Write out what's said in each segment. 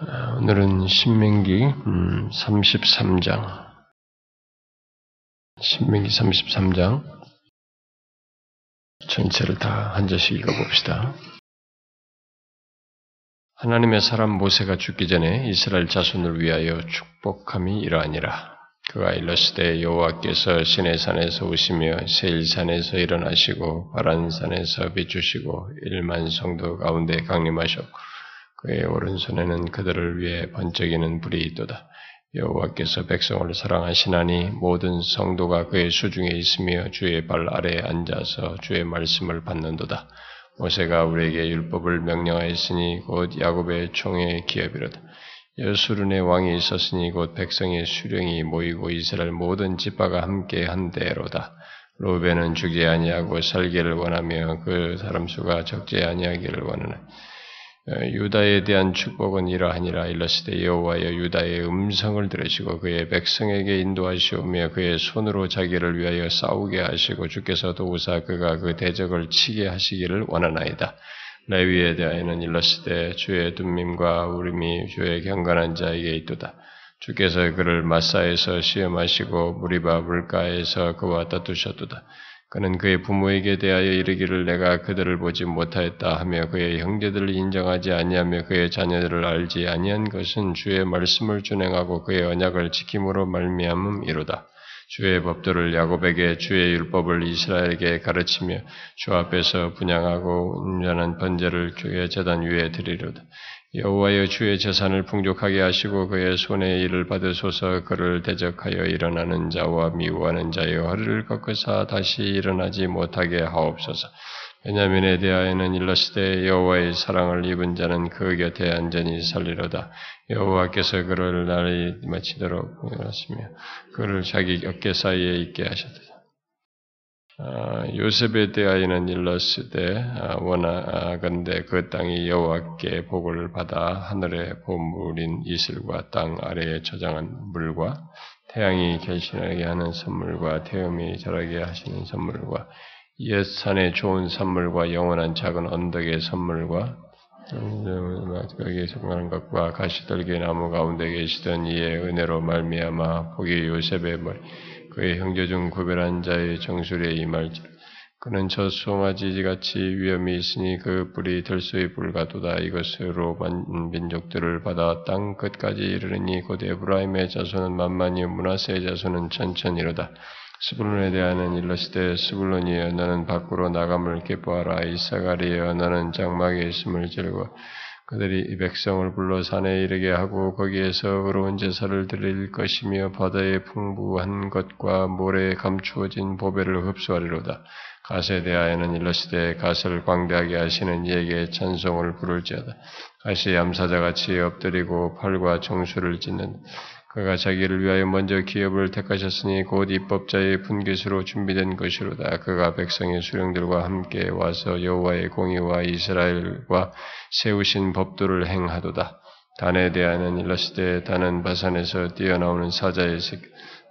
아, 오늘은 신명기 33장, 음, 신명기 33장 전체를 다 한 절씩 읽어봅시다. 하나님의 사람 모세가 죽기 전에 이스라엘 자손을 위하여 축복함이 이러하니라. 그가 일렀을 여호와께서 시내산에서 오시며 세일산에서 일어나시고 바란산에서 비추시고 일만 성도 가운데 강림하셨고 그의 오른손에는 그들을 위해 번쩍이는 불이 있도다. 여호와께서 백성을 사랑하시나니 모든 성도가 그의 수중에 있으며 주의 발 아래에 앉아서 주의 말씀을 받는도다. 모세가 우리에게 율법을 명령하였으니 곧 야곱의 총의 기업이로다. 여수른의 왕이 있었으니 곧 백성의 수령이 모이고 이스라엘 모든 지파가 함께 한 대로다. 로베는 죽지 아니하고 살기를 원하며 그 사람 수가 적지 아니하기를 원하는 어, 유다에 대한 축복은 이러하니라 일러스되 여호와여 유다의 음성을 들으시고 그의 백성에게 인도하시오며 그의 손으로 자기를 위하여 싸우게 하시고 주께서 도우사 그가 그 대적을 치게 하시기를 원하나이다. 레위에 대하여는 일러스되 주의 둠밈과 우림이 주의 경건한 자에게 있도다. 주께서 그를 마사에서 시험하시고 무리바 물가에서 그와 다투셨도다. 그는 그의 부모에게 대하여 이르기를 내가 그들을 보지 못하였다 하며 그의 형제들을 인정하지 아니하며 그의 자녀들을 알지 아니한 것은 주의 말씀을 준행하고 그의 언약을 지킴으로 말미암음이로다. 주의 법도를 야곱에게 주의 율법을 이스라엘에게 가르치며 주 앞에서 분양하고 온전한 번제를 주의 재단 위에 드리로다. 여호와여 주의 재산을 풍족하게 하시고 그의 손에 일을 받으소서 그를 대적하여 일어나는 자와 미워하는 자의 허리를 꺾으사 다시 일어나지 못하게 하옵소서. 베냐민에 대하여는 일러스되 여호와의 사랑을 입은 자는 그 곁에 안전히 살리로다. 여호와께서 그를 날이 마치도록 하시며 그를 자기 어깨 사이에 있게 하셨다. 아, 요셉에 대하여는 일러스되 아, 원하건대 그 땅이 여호와께 복을 받아 하늘의 보물인 이슬과 땅 아래에 저장한 물과 태양이 결신하게 하는 선물과 태음이 자라게 하시는 선물과 옛 산의 좋은 선물과 영원한 작은 언덕의 선물과 거기에 성하는 것과 가시떨기 나무 가운데 계시던 이의 은혜로 말미암아 복이 요셉의 머리 그의 형제 중 구별한 자의 정수리에 임할지라. 그는 저 송아지 같이 위험이 있으니 그 뿔이 들소의 불가도다. 이것으로 민족들을 받아 땅 끝까지 이르르니 곧 에브라임의 자손은 만만히 문하세의 자손은 천천히로다. 스불론에 대하는 일러스되 스불론이여 너는 밖으로 나감을 기뻐하라 이사가리여 너는 장막에 있음을 즐거 그들이 이 백성을 불러 산에 이르게 하고 거기에서 의로운 제사를 드릴 것이며 바다의 풍부한 것과 모래에 감추어진 보배를 흡수하리로다. 가에 대하여는 일러시되 갓을 광대하게 하시는 이에게 찬송을 부를지어다. 가시 암사자같이 엎드리고 팔과 정수를 짓는 그가 자기를 위하여 먼저 기업을 택하셨으니 곧 입법자의 분깃으로 준비된 것이로다. 그가 백성의 수령들과 함께 와서 여호와의 공의와 이스라엘과 세우신 법도를 행하도다. 단에 대하여는 일러스되 단은 바산에서 뛰어나오는 사자의 색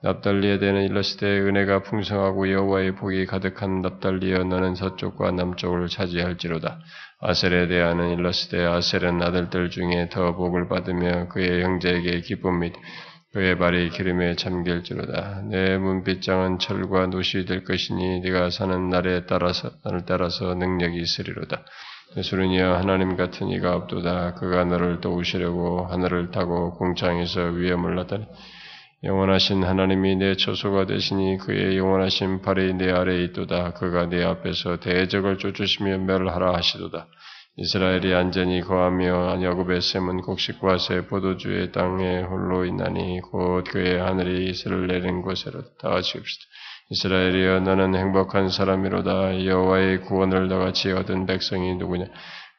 납달리에 대한 일러스되 은혜가 풍성하고 여호와의 복이 가득한 납달리여 너는 서쪽과 남쪽을 차지할지로다. 아셀에 대하는 일러스되 아셀은 아들들 중에 더 복을 받으며 그의 형제에게 기쁨 및 그의 발이 기름에 잠길지로다. 내 문빗장은 철과 노시 될 것이니 네가 사는 날에 따라서 나를 따라서 능력이 있으리로다. 예수는이여 하나님 같은 이가 없도다. 그가 너를 도우시려고 하늘을 타고 공창에서 위험을 나다니 영원하신 하나님이 내 처소가 되시니 그의 영원하신 발이 내 아래에 있도다. 그가 내 앞에서 대적을 쫓으시며 멸하라 하시도다. 이스라엘이 안전히 거하며 야곱의 샘은 곡식과 새 포도주의 땅에 홀로 있나니 곧 그의 하늘이 이슬을 내린 곳으로 다 같이 읍시다. 이스라엘이여 너는 행복한 사람이로다. 여호와의 구원을 너같이 얻은 백성이 누구냐?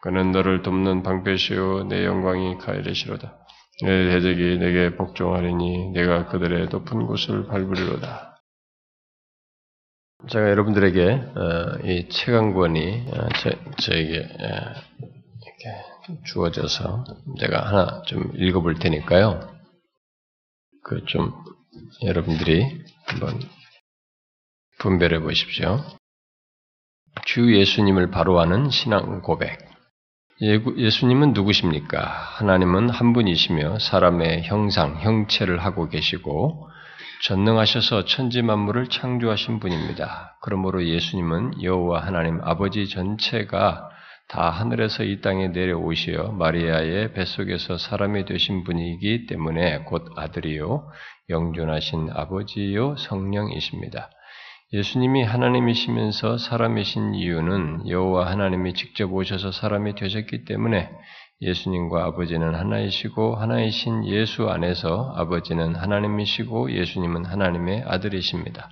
그는 너를 돕는 방패시오 내 영광이 가이르시로다. 내 대적이 내게 복종하리니 내가 그들의 높은 곳을 밟으리로다 제가 여러분들에게 어, 이책 한 권이 어, 저에게 이렇게 주어져서 제가 하나 좀 읽어볼 테니까요. 그 좀 여러분들이 한번 분별해 보십시오. 주 예수님을 바로 하는 신앙 고백. 예수님은 누구십니까? 하나님은 한 분이시며 사람의 형상, 형체를 하고 계시고 전능하셔서 천지 만물을 창조하신 분입니다. 그러므로 예수님은 여호와 하나님 아버지 전체가 다 하늘에서 이 땅에 내려오시어 마리아의 뱃속에서 사람이 되신 분이기 때문에 곧 아들이요 영존하신 아버지요 성령이십니다. 예수님이 하나님이시면서 사람이신 이유는 여호와 하나님이 직접 오셔서 사람이 되셨기 때문에 예수님과 아버지는 하나이시고 하나이신 예수 안에서 아버지는 하나님이시고 예수님은 하나님의 아들이십니다.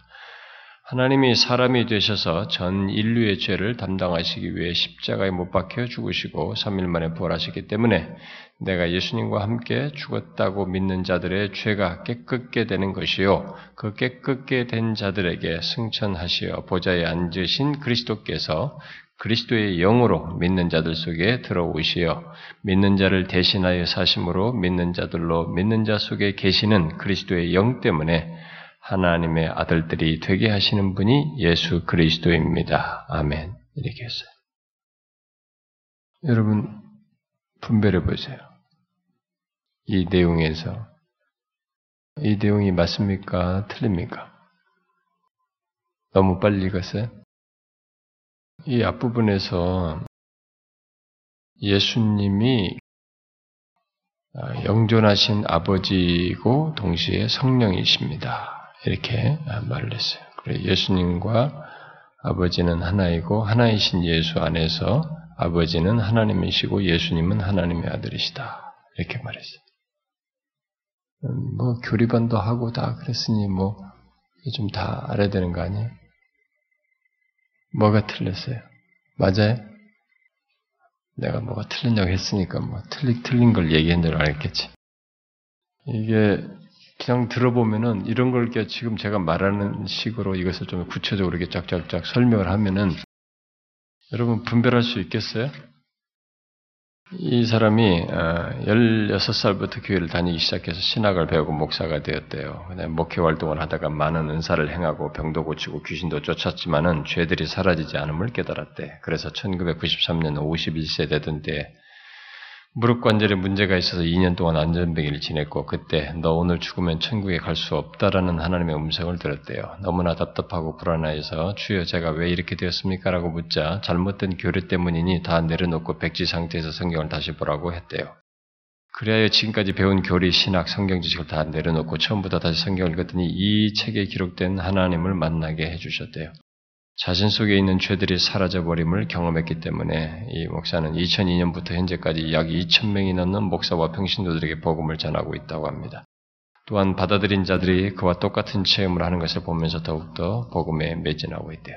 하나님이 사람이 되셔서 전 인류의 죄를 담당하시기 위해 십자가에 못 박혀 죽으시고 3일 만에 부활하셨기 때문에 내가 예수님과 함께 죽었다고 믿는 자들의 죄가 깨끗게 되는 것이요. 그 깨끗게 된 자들에게 승천하시어 보좌에 앉으신 그리스도께서 그리스도의 영으로 믿는 자들 속에 들어오시어 믿는 자를 대신하여 사심으로 믿는 자들로 믿는 자 속에 계시는 그리스도의 영 때문에 하나님의 아들들이 되게 하시는 분이 예수 그리스도입니다. 아멘. 이렇게 했어요. 여러분, 분별해 보세요. 이 내용에서. 이 내용이 맞습니까? 틀립니까? 너무 빨리 읽었어요? 이 앞부분에서 예수님이 영존하신 아버지이고 동시에 성령이십니다. 이렇게 말을 했어요. 예수님과 아버지는 하나이고 하나이신 예수 안에서 아버지는 하나님이시고 예수님은 하나님의 아들이시다. 이렇게 말했어요. 음, 뭐 교리반도 하고 다 그랬으니 뭐 좀 다 알아야 되는 거 아니에요? 뭐가 틀렸어요? 맞아요? 내가 뭐가 틀린다고 했으니까 뭐 틀린 틀린 걸 얘기한 대로 알겠지. 이게 그냥 들어보면은 이런 걸 지금 제가 말하는 식으로 이것을 좀 구체적으로 이렇게 쫙쫙쫙 설명을 하면은 여러분 분별할 수 있겠어요? 이 사람이 16살부터 어, 교회를 다니기 시작해서 신학을 배우고 목사가 되었대요. 목회 활동을 하다가 많은 은사를 행하고 병도 고치고 귀신도 쫓았지만은 죄들이 사라지지 않음을 깨달았대. 그래서 1993년 51세 되던 때 무릎 관절에 문제가 있어서 2년 동안 안전병기를 지냈고 그때 너 오늘 죽으면 천국에 갈 수 없다라는 하나님의 음성을 들었대요. 너무나 답답하고 불안해서 주여 제가 왜 이렇게 되었습니까? 라고 묻자 잘못된 교류 때문이니 다 내려놓고 백지 상태에서 성경을 다시 보라고 했대요. 그래야 지금까지 배운 교리, 신학, 성경 지식을 다 내려놓고 처음부터 다시 성경을 읽었더니 이 책에 기록된 하나님을 만나게 해주셨대요. 자신 속에 있는 죄들이 사라져버림을 경험했기 때문에 이 목사는 2002년부터 현재까지 약 2,000명이 넘는 목사와 평신도들에게 복음을 전하고 있다고 합니다. 또한 받아들인 자들이 그와 똑같은 체험을 하는 것을 보면서 더욱더 복음에 매진하고 있대요.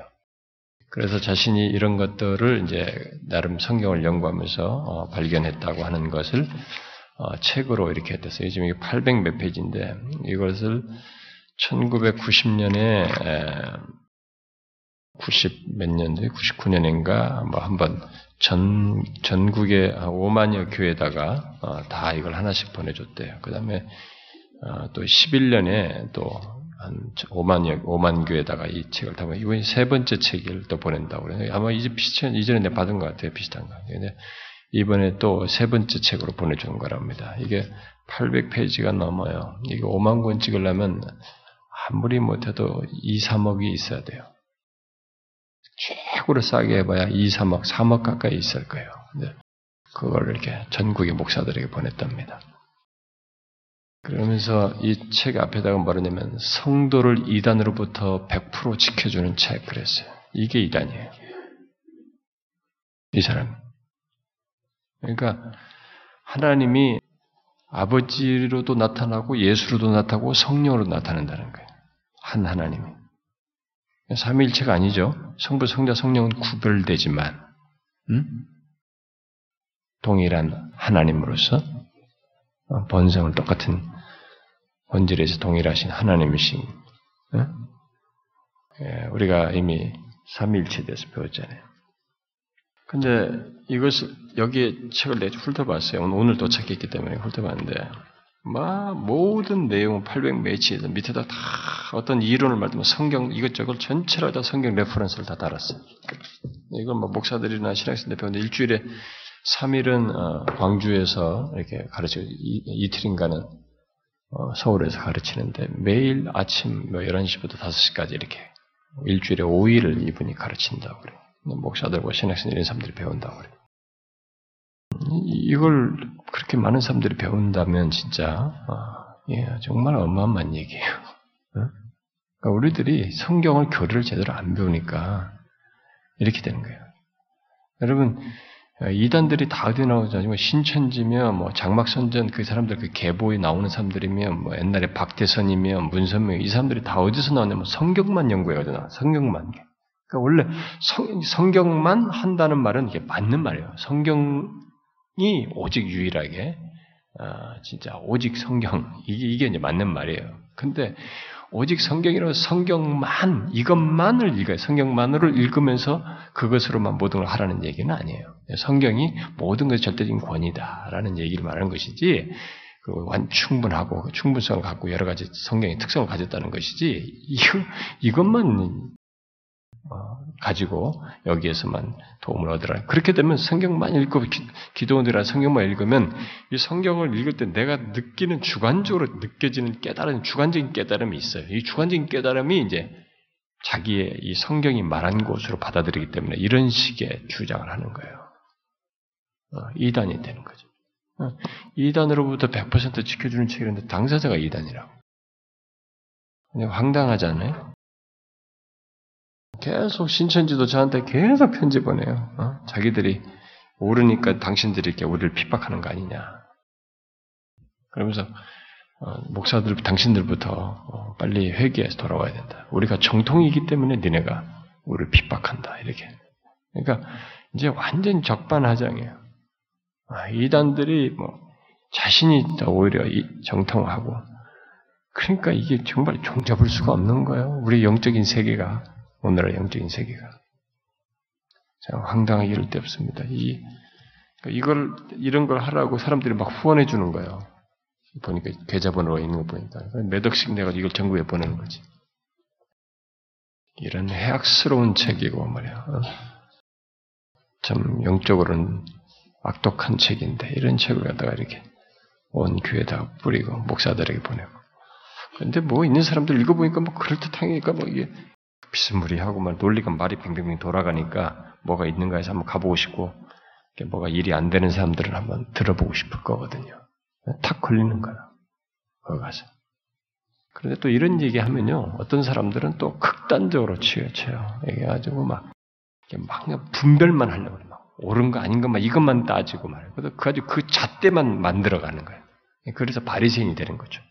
그래서 자신이 이런 것들을 이제 나름 성경을 연구하면서 어, 발견했다고 하는 것을 어, 책으로 이렇게 했댔어요. 지금 이게 800 몇 페이지인데 이것을 1990년에 90 몇 년도에 99년인가 뭐 한번 전 전국의 5만여 교회에다가 어, 다 이걸 하나씩 보내줬대요. 그 다음에 어, 또 11년에 또 한 5만여 5만 교회에다가 이 책을 다 이번에 세 번째 책을 또 보낸다고 그래요. 아마 이제 비슷한 이전에 내가 받은 것 같아요. 비슷한 거. 근데 이번에 또 세 번째 책으로 보내주는 거랍니다. 이게 800페이지가 넘어요. 이게 5만 권 찍으려면 아무리 못해도 2, 3억이 있어야 돼요. 최고로 싸게 해봐야 2, 3억, 3억 가까이 있을 거예요. 근데 그걸 이렇게 전국의 목사들에게 보냈답니다. 그러면서 이 책 앞에다가 뭐라냐면 성도를 이단으로부터 100% 지켜주는 책 그랬어요. 이게 이단이에요. 이 사람. 그러니까 하나님이 아버지로도 나타나고 예수로도 나타나고 성령으로 나타난다는 거예요. 한 하나님이. 삼위일체가 아니죠. 성부, 성자, 성령은 구별되지만 음? 동일한 하나님으로서 어, 본성을 똑같은 본질에서 동일하신 하나님이신 어? 예, 우리가 이미 삼위일체에 대해서 배웠잖아요. 근데 이것을 여기에 책을 내 훑어봤어요. 오늘 도착했기 때문에 훑어봤는데 막 모든 내용은 800 페이지에서 밑에다 다 어떤 이론을 말하면 성경 이것저것 전체를 다 성경 reference를 다 달았어요. 이건 뭐 목사들이나 신학생들 배우는데 일주일에 3일은 어, 광주에서 이렇게 가르치고 이틀인가는 어, 서울에서 가르치는데 매일 아침 뭐 11시부터 5시까지 이렇게 일주일에 5일을 이분이 가르친다고 그래요. 목사들과 신학생 이런 사람들이 배운다고 그래요. 이걸 그렇게 많은 사람들이 배운다면 진짜 아, 예, 정말 어마어마한 얘기예요. 어? 그러니까 우리들이 성경을 교리를 제대로 안 배우니까 이렇게 되는 거예요. 여러분 이단들이 다 어디 나오잖아요. 뭐 신천지며 뭐 장막선전 그 사람들 그 계보에 나오는 사람들이며 뭐 옛날에 박대선이며 문선명 이 사람들이 다 어디서 나오냐면 성경만 연구해가지고 성경만. 그러니까 원래 성, 성경만 한다는 말은 이게 맞는 말이에요. 성경 이 오직 유일하게 아, 진짜 오직 성경 이게 이게 이제 맞는 말이에요. 근데 오직 성경이라고 성경만 이것만을 읽어요. 성경만으로 읽으면서 그것으로만 모든 걸 하라는 얘기는 아니에요. 성경이 모든 것이 절대적인 권위다라는 얘기를 말하는 것이지 그 충분하고 그 충분성을 갖고 여러 가지 성경의 특성을 가졌다는 것이지 이거 이것만 어, 가지고 여기에서만 도움을 얻으라. 그렇게 되면 성경만 읽고 기도원들이나 성경만 읽으면 이 성경을 읽을 때 내가 느끼는 주관적으로 느껴지는 깨달은 주관적인 깨달음이 있어요. 이 주관적인 깨달음이 이제 자기의 이 성경이 말한 것으로 받아들이기 때문에 이런 식의 주장을 하는 거예요. 어, 이단이 되는 거죠. 어, 이단으로부터 100% 지켜주는 책이라는데 당사자가 이단이라고. 황당하잖아요. 계속 신천지도 저한테 계속 편지 보내요. 어? 자기들이 모르니까 당신들이 이렇게 우리를 핍박하는 거 아니냐. 그러면서 어, 목사들 당신들부터 어, 빨리 회개해서 돌아와야 된다. 우리가 정통이기 때문에 니네가 우리를 핍박한다. 이렇게. 그러니까 이제 완전 적반하장이에요. 아, 이단들이 뭐 자신이 오히려 정통하고 그러니까 이게 정말 종잡을 수가 없는 거예요. 우리 영적인 세계가 오늘의 영적인 세계가. 자, 황당하게 이럴 데 없습니다. 이, 이걸, 이런 걸 하라고 사람들이 막 후원해 주는 거예요. 보니까 계좌번호가 있는 거 보니까. 몇 억씩 내가 이걸 전국에 보내는 거지. 이런 해악스러운 책이고 말이야. 어? 참 영적으로는 악독한 책인데 이런 책을 갖다가 이렇게 온 교회에다 뿌리고 목사들에게 보내고. 근데 뭐 있는 사람들 읽어보니까 뭐 그럴듯하니까 뭐 이게 비스무리하고 막 논리가 말이 뱅뱅뱅 돌아가니까 뭐가 있는가 해서 한번 가보고 싶고 뭐가 일이 안 되는 사람들은 한번 들어보고 싶을 거거든요. 탁 걸리는 거야. 거기 가서. 그런데 또 이런 얘기 하면요. 어떤 사람들은 또 극단적으로 치우쳐요. 얘기해가지고 막, 막 분별만 하려고 그래. 막 옳은 거 아닌 것만 이것만 따지고 말이에요. 그래서 그 아주 그 잣대만 만들어 가는 거예요. 그래서 바리새인이 되는 거죠.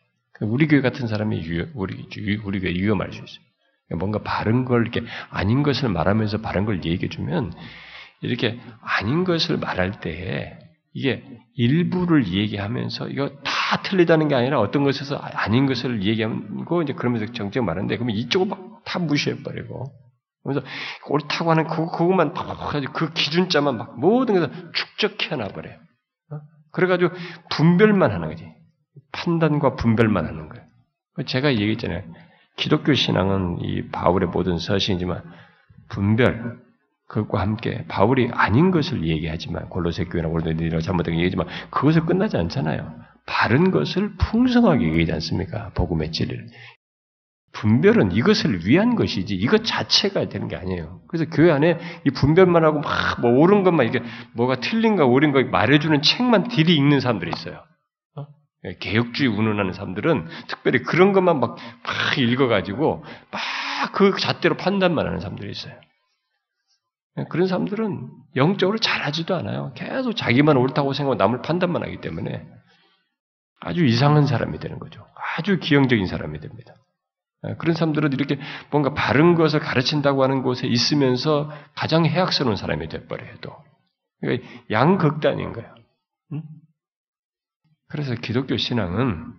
우리 교회 같은 사람이 유, 우리, 우리 교회 위험할 수 있어요. 뭔가 바른 걸 이렇게 아닌 것을 말하면서 바른 걸 얘기해 주면 이렇게 아닌 것을 말할 때에 이게 일부를 얘기하면서 이거 다 틀리다는 게 아니라 어떤 것에서 아닌 것을 얘기하고 이제 그러면서 정적 말하는데 그러면 이쪽을 막 다 무시해 버리고 그래서 옳다고 하는 그 그것만 가지고 그 기준자만 막 모든 것을 축적해 놔 버려요. 어? 그래가지고 분별만 하는 거지. 판단과 분별만 하는 거예요. 제가 얘기했잖아요. 기독교 신앙은 이 바울의 모든 서신이지만 분별 그것과 함께 바울이 아닌 것을 얘기하지만 골로새 교회나 골로새이라 잘못된 얘기지만 그것을 끝나지 않잖아요. 바른 것을 풍성하게 얘기하지 않습니까? 복음의 진리를. 분별은 이것을 위한 것이지 이것 자체가 되는 게 아니에요. 그래서 교회 안에 이 분별만 하고 막 뭐 옳은 것만 이게 뭐가 틀린가 옳은 거 말해주는 책만 딜이 읽는 사람들이 있어요. 예, 개혁주의 운운하는 사람들은 특별히 그런 것만 막, 막 읽어가지고 막 그 잣대로 판단만 하는 사람들이 있어요. 예, 그런 사람들은 영적으로 잘하지도 않아요. 계속 자기만 옳다고 생각하고 남을 판단만 하기 때문에 아주 이상한 사람이 되는 거죠. 아주 기형적인 사람이 됩니다. 예, 그런 사람들은 이렇게 뭔가 바른 것을 가르친다고 하는 곳에 있으면서 가장 해악스러운 사람이 돼버려요, 또. 그러니까 양극단인 거예요. 응? 그래서 기독교 신앙은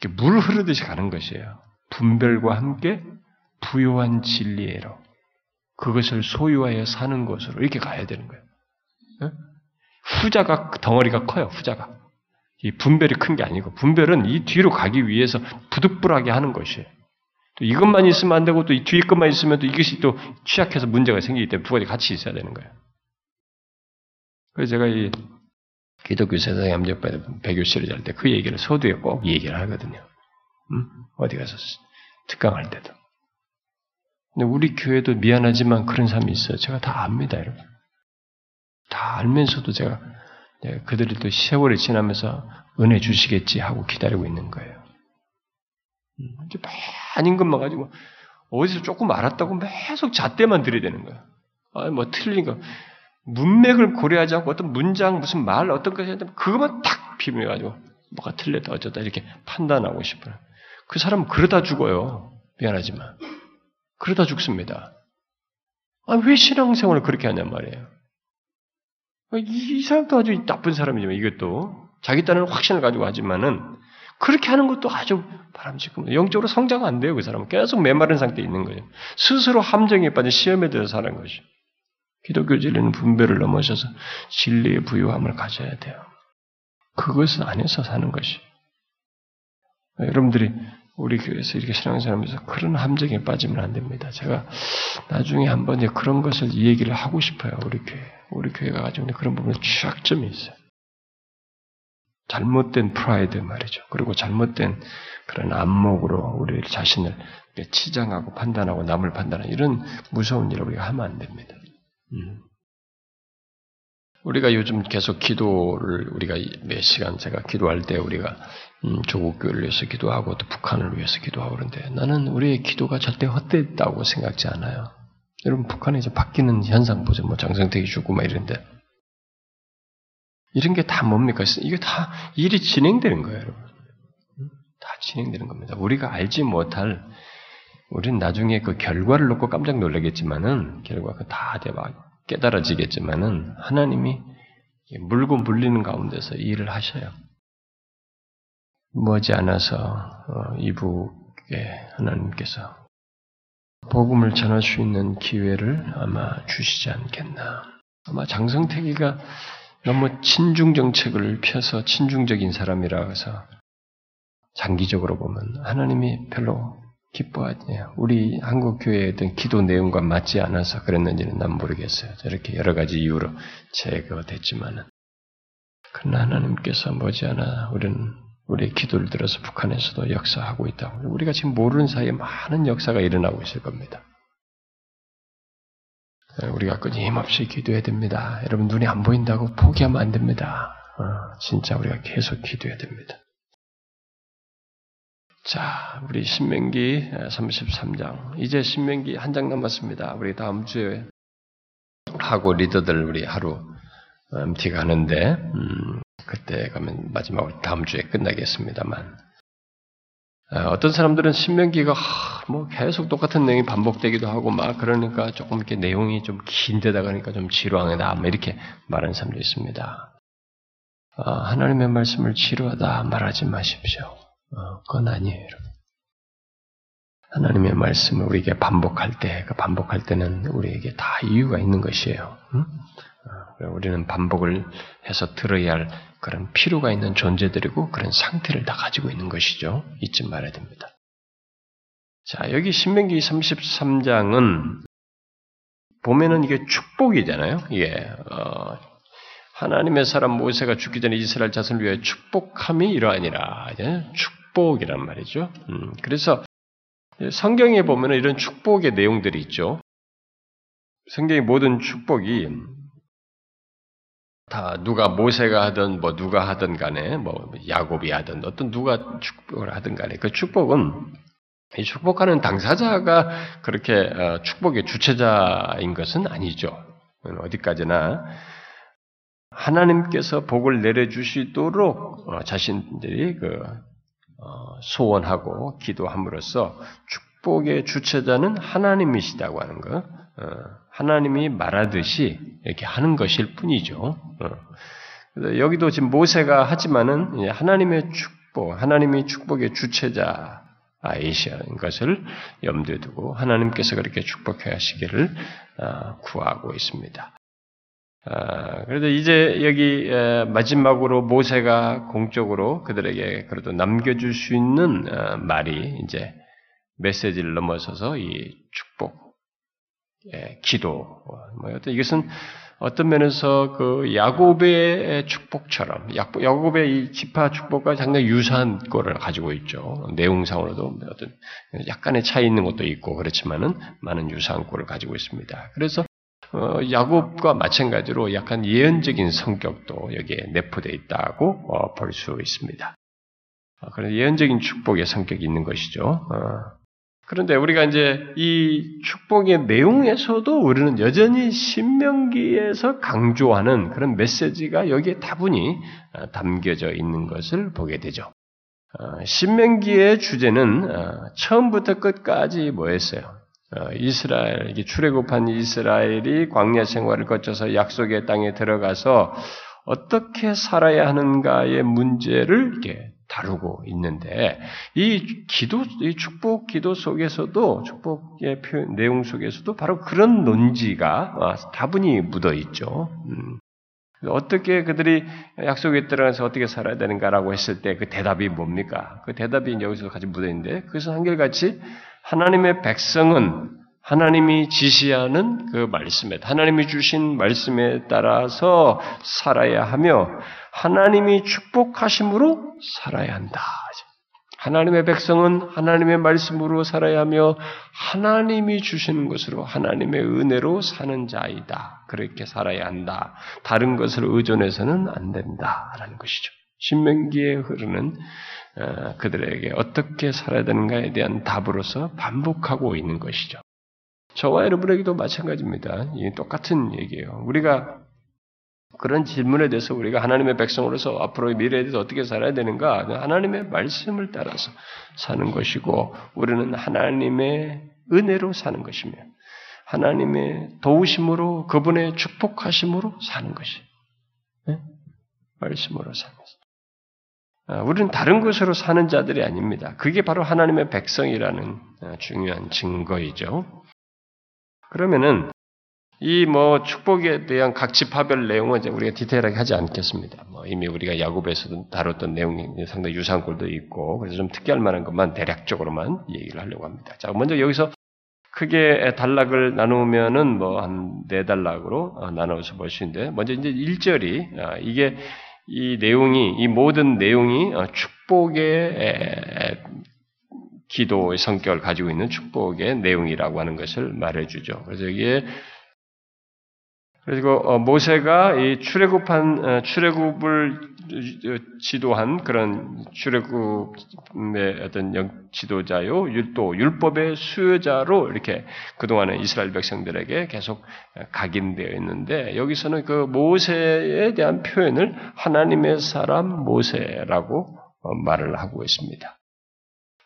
이렇게 물 흐르듯이 가는 것이에요. 분별과 함께 부요한 진리로 그것을 소유하여 사는 것으로 이렇게 가야 되는 거예요. 후자가 덩어리가 커요. 후자가 이 분별이 큰 게 아니고 분별은 이 뒤로 가기 위해서 부득불하게 하는 것이에요. 또 이것만 있으면 안 되고 또 이 뒤에 것만 있으면 또 이것이 또 취약해서 문제가 생기기 때문에 두 가지 같이 있어야 되는 거예요. 그래서 제가 이 기독교 세상에 함정 배교실을 할때 그 얘기를 서두에 꼭 얘기를 하거든요. 음? 어디 가서 특강할 때도. 근데 우리 교회도 미안하지만 그런 사람이 있어요. 제가 다 압니다, 여러분. 다 알면서도 제가 네, 그들이 또 세월이 지나면서 은혜 주시겠지 하고 기다리고 있는 거예요. 음, 이제 아닌 것만 가지고 어디서 조금 알았다고 계속 잣대만 들이대는 거예요. 아니, 뭐 틀린 거. 문맥을 고려하지 않고 어떤 문장, 무슨 말, 어떤 것이 있는데 그것만 딱 비밀해가지고 뭐가 틀렸다, 어쩌다 이렇게 판단하고 싶어요. 그 사람은 그러다 죽어요. 미안하지만. 그러다 죽습니다. 아, 왜 신앙생활을 그렇게 하냔 말이에요. 이, 이 사람도 아주 나쁜 사람이지만 이것도 자기 딴에는 확신을 가지고 하지만은 그렇게 하는 것도 아주 바람직합니다. 영적으로 성장 안 돼요, 그 사람은. 계속 메마른 상태에 있는 거예요. 스스로 함정에 빠진 시험에 들어 사는 것이. 기독교 진리는 분별을 넘어서서 진리의 부유함을 가져야 돼요. 그것을 안에서 사는 것이. 여러분들이 우리 교회에서 이렇게 신앙생활하면서 그런 함정에 빠지면 안 됩니다. 제가 나중에 한번 그런 것을 이 얘기를 하고 싶어요. 우리 교회. 우리 교회가 가지고 있는 그런 부분에 취약점이 있어요. 잘못된 프라이드 말이죠. 그리고 잘못된 그런 안목으로 우리 자신을 치장하고 판단하고 남을 판단하는 이런 무서운 일을 우리가 하면 안 됩니다. 음. 우리가 요즘 계속 기도를 우리가 몇 시간 제가 기도할 때 우리가 음, 조국 교회를 위해서 기도하고 또 북한을 위해서 기도하고 그런데 나는 우리의 기도가 절대 헛되었다고 생각지 않아요. 여러분 북한에 이제 바뀌는 현상 보죠. 뭐 장성택이 죽고 막 이런데 이런 게 다 뭡니까? 이게 다 일이 진행되는 거예요, 여러분. 다 진행되는 겁니다. 우리가 알지 못할 우리는 나중에 그 결과를 놓고 깜짝 놀라겠지만은 결과가 다 대박 깨달아지겠지만은 하나님이 물고 물리는 가운데서 일을 하셔요. 머지 않아서 어, 이북에 하나님께서 복음을 전할 수 있는 기회를 아마 주시지 않겠나. 아마 장성택이가 너무 친중 정책을 펴서 친중적인 사람이라 해서 장기적으로 보면 하나님이 별로 기뻐하지. 우리 한국 교회의 어떤 기도 내용과 맞지 않아서 그랬는지는 난 모르겠어요. 저렇게 여러 가지 이유로 제거됐지만은. 그러나 하나님께서 머지않아 우리는 우리의 기도를 들어서 북한에서도 역사하고 있다고. 우리가 지금 모르는 사이에 많은 역사가 일어나고 있을 겁니다. 우리가 끊임없이 기도해야 됩니다. 여러분 눈이 안 보인다고 포기하면 안 됩니다. 어, 진짜 우리가 계속 기도해야 됩니다. 자, 우리 신명기 33장. 이제 신명기 한 장 남았습니다. 우리 다음 주에 하고 리더들 우리 하루 MT 가는데, 음, 그때 가면 마지막으로 다음 주에 끝나겠습니다만. 어, 어떤 사람들은 신명기가 뭐 계속 똑같은 내용이 반복되기도 하고 막 그러니까 조금 이렇게 내용이 좀 긴데다 가니까 좀 지루하다 뭐 이렇게 말하는 사람도 있습니다. 어, 하나님의 말씀을 지루하다 말하지 마십시오. 어, 그건 아니에요, 여러분. 하나님의 말씀을 우리에게 반복할 때, 그 반복할 때는 우리에게 다 이유가 있는 것이에요. 응? 어, 우리는 반복을 해서 들어야 할 그런 필요가 있는 존재들이고 그런 상태를 다 가지고 있는 것이죠. 잊지 말아야 됩니다. 자, 여기 신명기 33장은 보면은 이게 축복이잖아요. 예, 어, 하나님의 사람 모세가 죽기 전에 이스라엘 자손을 위해 축복함이 이러하니라. 축 복이란 말이죠. 음, 그래서 성경에 보면 이런 축복의 내용들이 있죠. 성경의 모든 축복이 다 누가 모세가 하든 뭐 누가 하든 간에 뭐 야곱이 하든 어떤 누가 축복을 하든 간에 그 축복은 이 축복하는 당사자가 그렇게 어, 축복의 주체자인 것은 아니죠. 어디까지나 하나님께서 복을 내려주시도록 어, 자신들이 그 어, 소원하고 기도함으로써 축복의 주체자는 하나님이시다고 하는 것, 어, 하나님이 말하듯이 이렇게 하는 것일 뿐이죠. 여기도 지금 모세가 하지만은 하나님의 축복, 하나님이 축복의 주체자이시는 것을 염두에 두고 하나님께서 그렇게 축복해 하시기를 구하고 있습니다. 아, 그래도 이제 여기 마지막으로 모세가 공적으로 그들에게 그래도 남겨줄 수 있는 어, 말이 이제 메시지를 넘어서서 이 축복, 기도, 뭐 이것은 어떤 면에서 그 야곱의 축복처럼 야곱의 이 지파 축복과 상당히 유사한 거를 가지고 있죠. 내용상으로도 어떤 약간의 차이 있는 것도 있고 그렇지만은 많은 유사한 꼴을 가지고 있습니다. 그래서 어, 야곱과 마찬가지로 약간 예언적인 성격도 여기에 내포되어 있다고 어, 볼수 있습니다. 어, 그런 예언적인 축복의 성격이 있는 것이죠. 어, 그런데 우리가 이제 이 축복의 내용에서도 우리는 여전히 신명기에서 강조하는 그런 메시지가 여기에 다분히 어, 담겨져 있는 것을 보게 되죠. 어, 신명기의 주제는 어, 처음부터 끝까지 뭐였어요? 이스라엘, 출애굽한 이스라엘이 광야 생활을 거쳐서 약속의 땅에 들어가서 어떻게 살아야 하는가의 문제를 이렇게 다루고 있는데 이 기도, 이 축복 기도 속에서도 축복의 표현 내용 속에서도 바로 그런 논지가 아, 다분히 묻어 있죠. 음. 어떻게 그들이 약속에 들어가서 어떻게 살아야 되는가라고 했을 때 그 대답이 뭡니까? 그 대답이 여기서 같이 묻어 있는데 그것은 한결같이 하나님의 백성은 하나님이 지시하는 그 말씀에, 하나님이 주신 말씀에 따라서 살아야 하며, 하나님이 축복하심으로 살아야 한다. 하나님의 백성은 하나님의 말씀으로 살아야 하며, 하나님이 주시는 것으로 하나님의 은혜로 사는 자이다. 그렇게 살아야 한다. 다른 것을 의존해서는 안 된다. 라는 것이죠. 신명기에 흐르는 어, 그들에게 어떻게 살아야 되는가에 대한 답으로서 반복하고 있는 것이죠. 저와 여러분에게도 마찬가지입니다. 똑같은 얘기예요. 우리가 그런 질문에 대해서 우리가 하나님의 백성으로서 앞으로의 미래에 대해서 어떻게 살아야 되는가? 하나님의 말씀을 따라서 사는 것이고, 우리는 하나님의 은혜로 사는 것이며, 하나님의 도우심으로, 그분의 축복하심으로 사는 것이. 네? 말씀으로 사는 것. 아, 우리는 다른 것으로 사는 자들이 아닙니다. 그게 바로 하나님의 백성이라는 아, 중요한 증거이죠. 그러면은 이 뭐 축복에 대한 각 집파별 내용은 이제 우리가 디테일하게 하지 않겠습니다. 뭐 이미 우리가 야곱에서도 다뤘던 내용이 상당히 유사한 꼴도 있고 그래서 좀 특이할 만한 것만 대략적으로만 얘기를 하려고 합니다. 자, 먼저 여기서 크게 단락을 나누면은 뭐 한 네 단락으로 어, 나눠서 볼 수 있는데 먼저 이제 1절이 아, 이게 이 내용이 이 모든 내용이 어, 축복의 기도의 성격을 가지고 있는 축복의 내용이라고 하는 것을 말해주죠. 그래서 여기에 그리고 어, 모세가 이 출애굽한 어, 출애굽을 지도한 그런 출애굽의 어떤 지도자요, 또 율법의 수요자로 이렇게 그동안에 이스라엘 백성들에게 계속 각인되어 있는데 여기서는 그 모세에 대한 표현을 하나님의 사람 모세라고 어, 말을 하고 있습니다.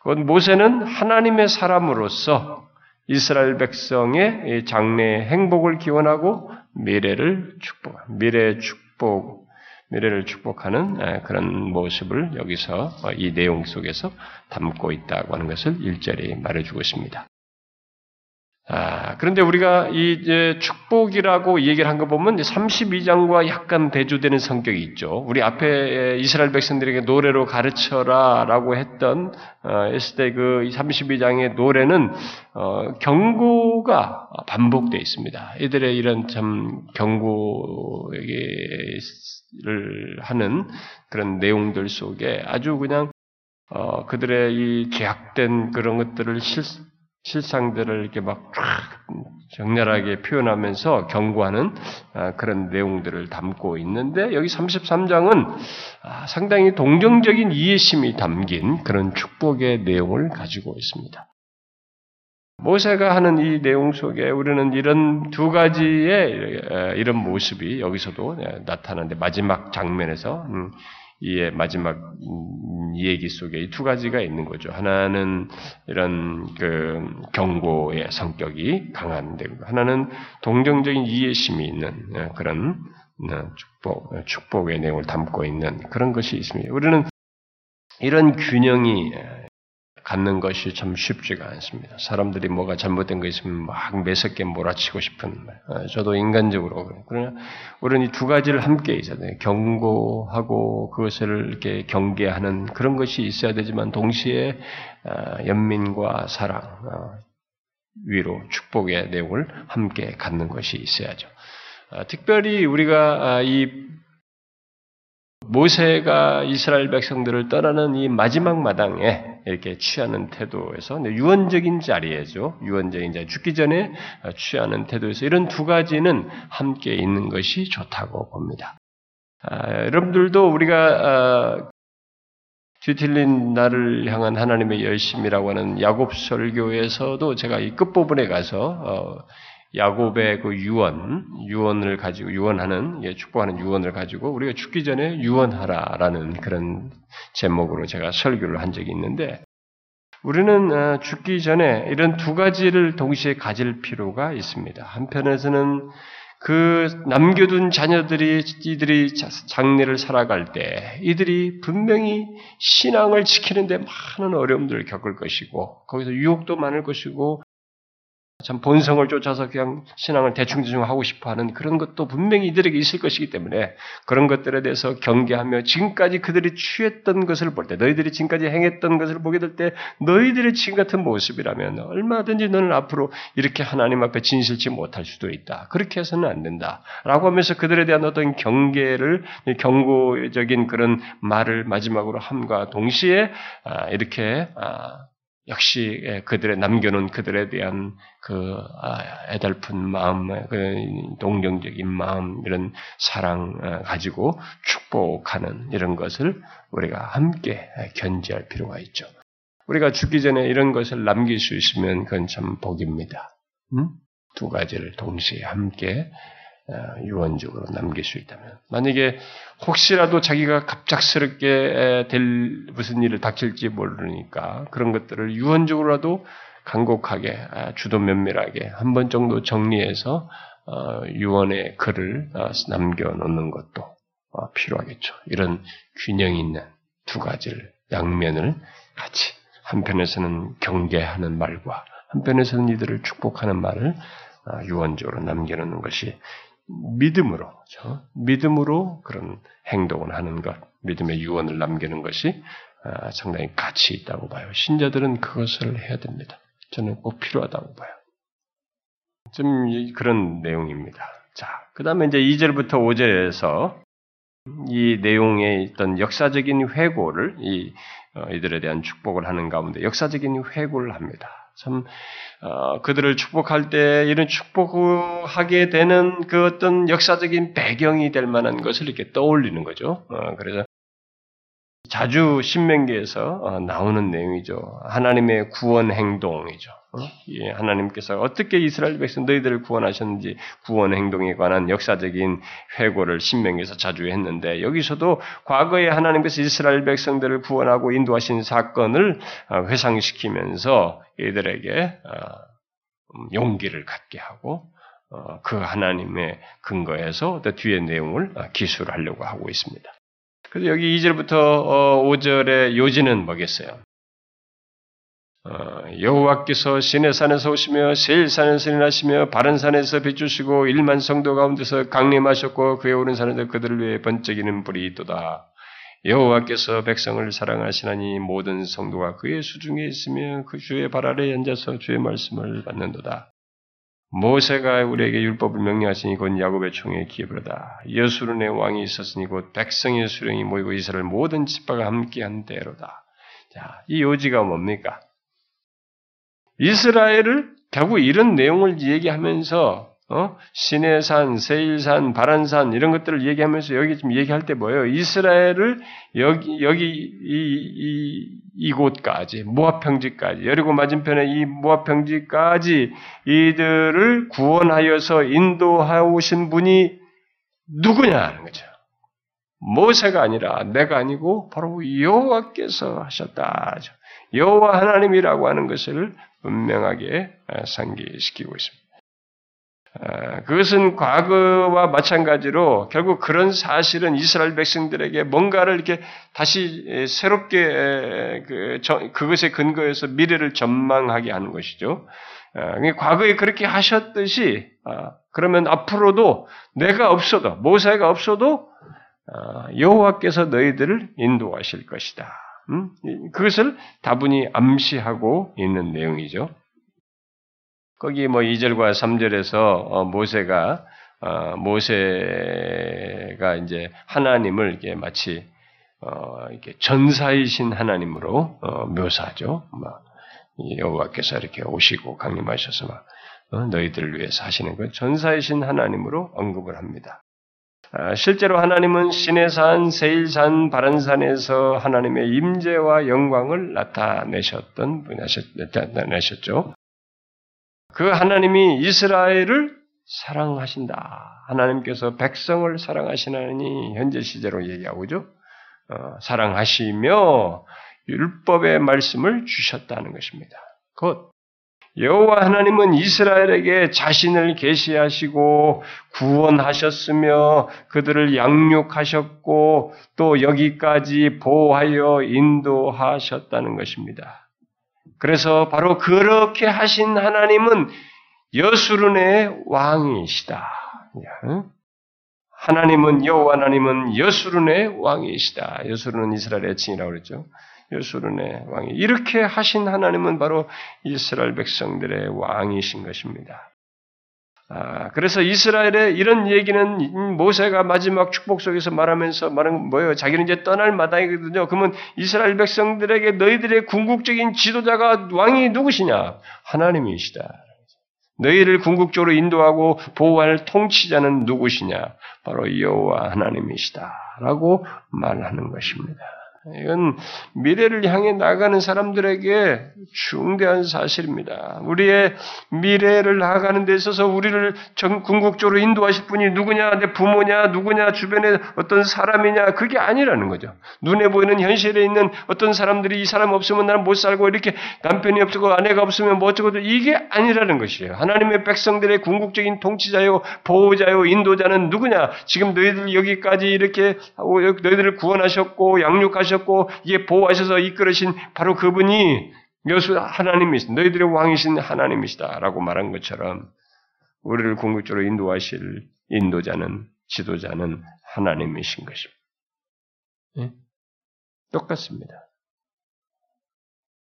곧 모세는 하나님의 사람으로서 이스라엘 백성의 장래의 행복을 기원하고 미래를 축복, 미래의 축복, 미래를 축복하는 그런 모습을 여기서 어, 이 내용 속에서 담고 있다고 하는 것을 일절히 말해주고 있습니다. 아, 그런데 우리가 이 축복이라고 얘기를 한 거 보면 32장과 약간 대조되는 성격이 있죠. 우리 앞에 이스라엘 백성들에게 노래로 가르쳐라라고 했던 어, 했을 때 그 32장의 노래는 어, 경고가 반복되어 있습니다. 이들의 이런 참 경고 를 하는 그런 내용들 속에 아주 그냥 어, 그들의 이 죄악된 그런 것들을 실, 실상들을 이렇게 막 정렬하게 표현하면서 경고하는 아, 그런 내용들을 담고 있는데 여기 33장은 아, 상당히 동정적인 이해심이 담긴 그런 축복의 내용을 가지고 있습니다. 모세가 하는 이 내용 속에 우리는 이런 두 가지의 이런 모습이 여기서도 나타나는데 마지막 장면에서 음, 이의 마지막 음, 얘기 속에 이 두 가지가 있는 거죠. 하나는 이런 그 경고의 성격이 강한데 하나는 동정적인 이해심이 있는 예, 그런 어, 축복, 축복의 내용을 담고 있는 그런 것이 있습니다. 우리는 이런 균형이 갖는 것이 참 쉽지가 않습니다. 사람들이 뭐가 잘못된 거 있으면 막 매섭게 몰아치고 싶은, 어, 저도 인간적으로 그러나 우리는 이 두 가지를 함께 있어야 돼요. 경고하고 그것을 이렇게 경계하는 그런 것이 있어야 되지만 동시에 어, 연민과 사랑, 어, 위로, 축복의 내용을 함께 갖는 것이 있어야죠. 아, 특별히 우리가 아, 이 모세가 이스라엘 백성들을 떠나는 이 마지막 마당에 이렇게 취하는 태도에서 유언적인 자리에죠. 유언적인 자리 죽기 전에 취하는 태도에서 이런 두 가지는 함께 있는 것이 좋다고 봅니다. 아, 여러분들도 우리가 아, 뒤틀린 나를 향한 하나님의 열심이라고 하는 야곱 설교에서도 제가 이 끝부분에 가서 어, 야곱의 그 유언, 유언을 가지고 유언하는 예, 축복하는 유언을 가지고 우리가 죽기 전에 유언하라라는 그런 제목으로 제가 설교를 한 적이 있는데 우리는 어, 죽기 전에 이런 두 가지를 동시에 가질 필요가 있습니다. 한편에서는 그 남겨둔 자녀들이 이들이 장례를 살아갈 때 이들이 분명히 신앙을 지키는데 많은 어려움들을 겪을 것이고 거기서 유혹도 많을 것이고 참 본성을 쫓아서 그냥 신앙을 대충대충 하고 싶어 하는 그런 것도 분명히 이들에게 있을 것이기 때문에 그런 것들에 대해서 경계하며 지금까지 그들이 취했던 것을 볼 때, 너희들이 지금까지 행했던 것을 보게 될 때, 너희들의 지금 같은 모습이라면 얼마든지 너는 앞으로 이렇게 하나님 앞에 진실치 못할 수도 있다. 그렇게 해서는 안 된다. 라고 하면서 그들에 대한 어떤 경계를, 경고적인 그런 말을 마지막으로 함과 동시에 아, 이렇게 아, 역시 예, 그들의 남겨놓은 그들에 대한 그 아, 애달픈 마음, 그 동정적인 마음, 이런 사랑 어, 가지고 축복하는 이런 것을 우리가 함께 견지할 필요가 있죠. 우리가 죽기 전에 이런 것을 남길 수 있으면 그건 참 복입니다. 음? 두 가지를 동시에 함께 어, 유언적으로 남길 수 있다면 만약에 혹시라도 자기가 갑작스럽게 될 무슨 일을 닥칠지 모르니까 그런 것들을 유언적으로라도 간곡하게 아, 주도 면밀하게 한 번 정도 정리해서 어, 유언의 글을 어, 남겨놓는 것도 필요하겠죠. 이런 균형 있는 두 가지를 양면을 같이 한편에서는 경계하는 말과 한편에서는 이들을 축복하는 말을 유언적으로 남겨놓는 것이 믿음으로, 그렇죠? 믿음으로 그런 행동을 하는 것, 믿음의 유언을 남기는 것이 아, 상당히 가치 있다고 봐요. 신자들은 그것을 해야 됩니다. 저는 꼭 필요하다고 봐요. 좀 그런 내용입니다. 자, 그 다음에 이제 2절부터 5절에서 이 내용에 있던 역사적인 회고를 이 어, 이들에 대한 축복을 하는 가운데 역사적인 회고를 합니다. 참 어, 그들을 축복할 때 이런 축복하게 되는 그 어떤 역사적인 배경이 될 만한 것을 이렇게 떠올리는 거죠. 어, 그래서 자주 신명기에서 어, 나오는 내용이죠. 하나님의 구원 행동이죠. 어? 예, 하나님께서 어떻게 이스라엘 백성 너희들을 구원하셨는지 구원 행동에 관한 역사적인 회고를 신명기에서 자주 했는데 여기서도 과거에 하나님께서 이스라엘 백성들을 구원하고 인도하신 사건을 어, 회상시키면서 이들에게 음, 용기를 갖게 하고 그 하나님의 근거에서 뒤의 내용을 기술하려고 하고 있습니다. 그래서 여기 2절부터 5절의 어, 요지는 뭐겠어요? 어, 여호와께서 신의 산에서 오시며 세일 산에서 일하시며 바른 산에서 비추시고 일만 성도 가운데서 강림하셨고 그의 오른 산에서 그들을 위해 번쩍이는 불이 있도다. 여호와께서 백성을 사랑하시나니 모든 성도가 그의 수중에 있으며 그 주의 발 아래 앉아서 주의 말씀을 받는도다. 모세가 우리에게 율법을 명령하시니 곧 야곱의 총에 기업으로다. 여수론의 왕이 있었으니 곧 백성의 수령이 모이고 이스라엘 모든 집파가 함께한 대로다. 자, 이 요지가 뭡니까? 이스라엘을 결국 이런 내용을 얘기하면서 어? 시내산, 세일산, 바란산 이런 것들을 얘기하면서 여기 지금 얘기할 때 뭐예요? 이스라엘을 여기 여기 이, 이 이 곳까지 모압 평지까지 여리고 맞은편에 이 모압 평지까지 이들을 구원하여서 인도하오신 분이 누구냐 하는 거죠. 모세가 아니라 내가 아니고 바로 여호와께서 하셨다. 여호와 하나님이라고 하는 것을 분명하게 상기시키고 있습니다. 아, 그것은 과거와 마찬가지로 결국 그런 사실은 이스라엘 백성들에게 뭔가를 이렇게 다시 새롭게 그 그것에 근거해서 미래를 전망하게 하는 것이죠. 아, 과거에 그렇게 하셨듯이 아, 그러면 앞으로도 내가 없어도 모세가 없어도 여호와께서 너희들을 인도하실 것이다. 음? 그것을 다분히 암시하고 있는 내용이죠. 거기 뭐 2절과 3절에서 어, 모세가 어, 모세가 이제 하나님을 이게 마치 어, 이렇게 전사이신 하나님으로 어, 묘사하죠. 막 여호와께서 이렇게 오시고 강림하셔서 너희들을 위해서 하시는 그 전사이신 하나님으로 언급을 합니다. 아, 실제로 하나님은 시내산, 세일산, 바란산에서 하나님의 임재와 영광을 나타내셨던 나타내셨죠. 그 하나님이 이스라엘을 사랑하신다. 하나님께서 백성을 사랑하시나니 현재 시제로 얘기하고죠. 어, 사랑하시며 율법의 말씀을 주셨다는 것입니다. 곧 여호와 하나님은 이스라엘에게 자신을 계시하시고 구원하셨으며 그들을 양육하셨고 또 여기까지 보호하여 인도하셨다는 것입니다. 그래서 바로 그렇게 하신 하나님은 여수run의 왕이시다. 하나님은 여호와 하나님은 여수run의 왕이시다. 여수run은 이스라엘의 애칭이라고 그랬죠. 여수run의 왕이 이렇게 하신 하나님은 바로 이스라엘 백성들의 왕이신 것입니다. 아, 그래서 이스라엘의 이런 얘기는 모세가 마지막 축복 속에서 말하면서 말한 뭐예요? 자기는 이제 떠날 마당이거든요. 그러면 이스라엘 백성들에게 너희들의 궁극적인 지도자가 왕이 누구시냐? 하나님이시다. 너희를 궁극적으로 인도하고 보호할 통치자는 누구시냐? 바로 여호와 하나님이시다라고 말하는 것입니다. 이건 미래를 향해 나가는 사람들에게 중대한 사실입니다. 우리의 미래를 나아가는 데 있어서 우리를 전 궁극적으로 인도하실 분이 누구냐, 내 부모냐, 누구냐, 주변에 어떤 사람이냐, 그게 아니라는 거죠. 눈에 보이는 현실에 있는 어떤 사람들이 이 사람 없으면 나는 못 살고 이렇게 남편이 없고 아내가 없으면 뭐 어쩌고 이게 아니라는 것이에요. 하나님의 백성들의 궁극적인 통치자요, 보호자요, 인도자는 누구냐? 지금 너희들 여기까지 이렇게 너희들을 구원하셨고 양육하셨 고 하셨고 이게 보호하셔서 이끌으신 바로 그분이 여수 하나님이시 너희들의 왕이신 하나님이시다라고 말한 것처럼 우리를 궁극적으로 인도하실 인도자는 지도자는 하나님이신 것입니다. 네? 똑같습니다.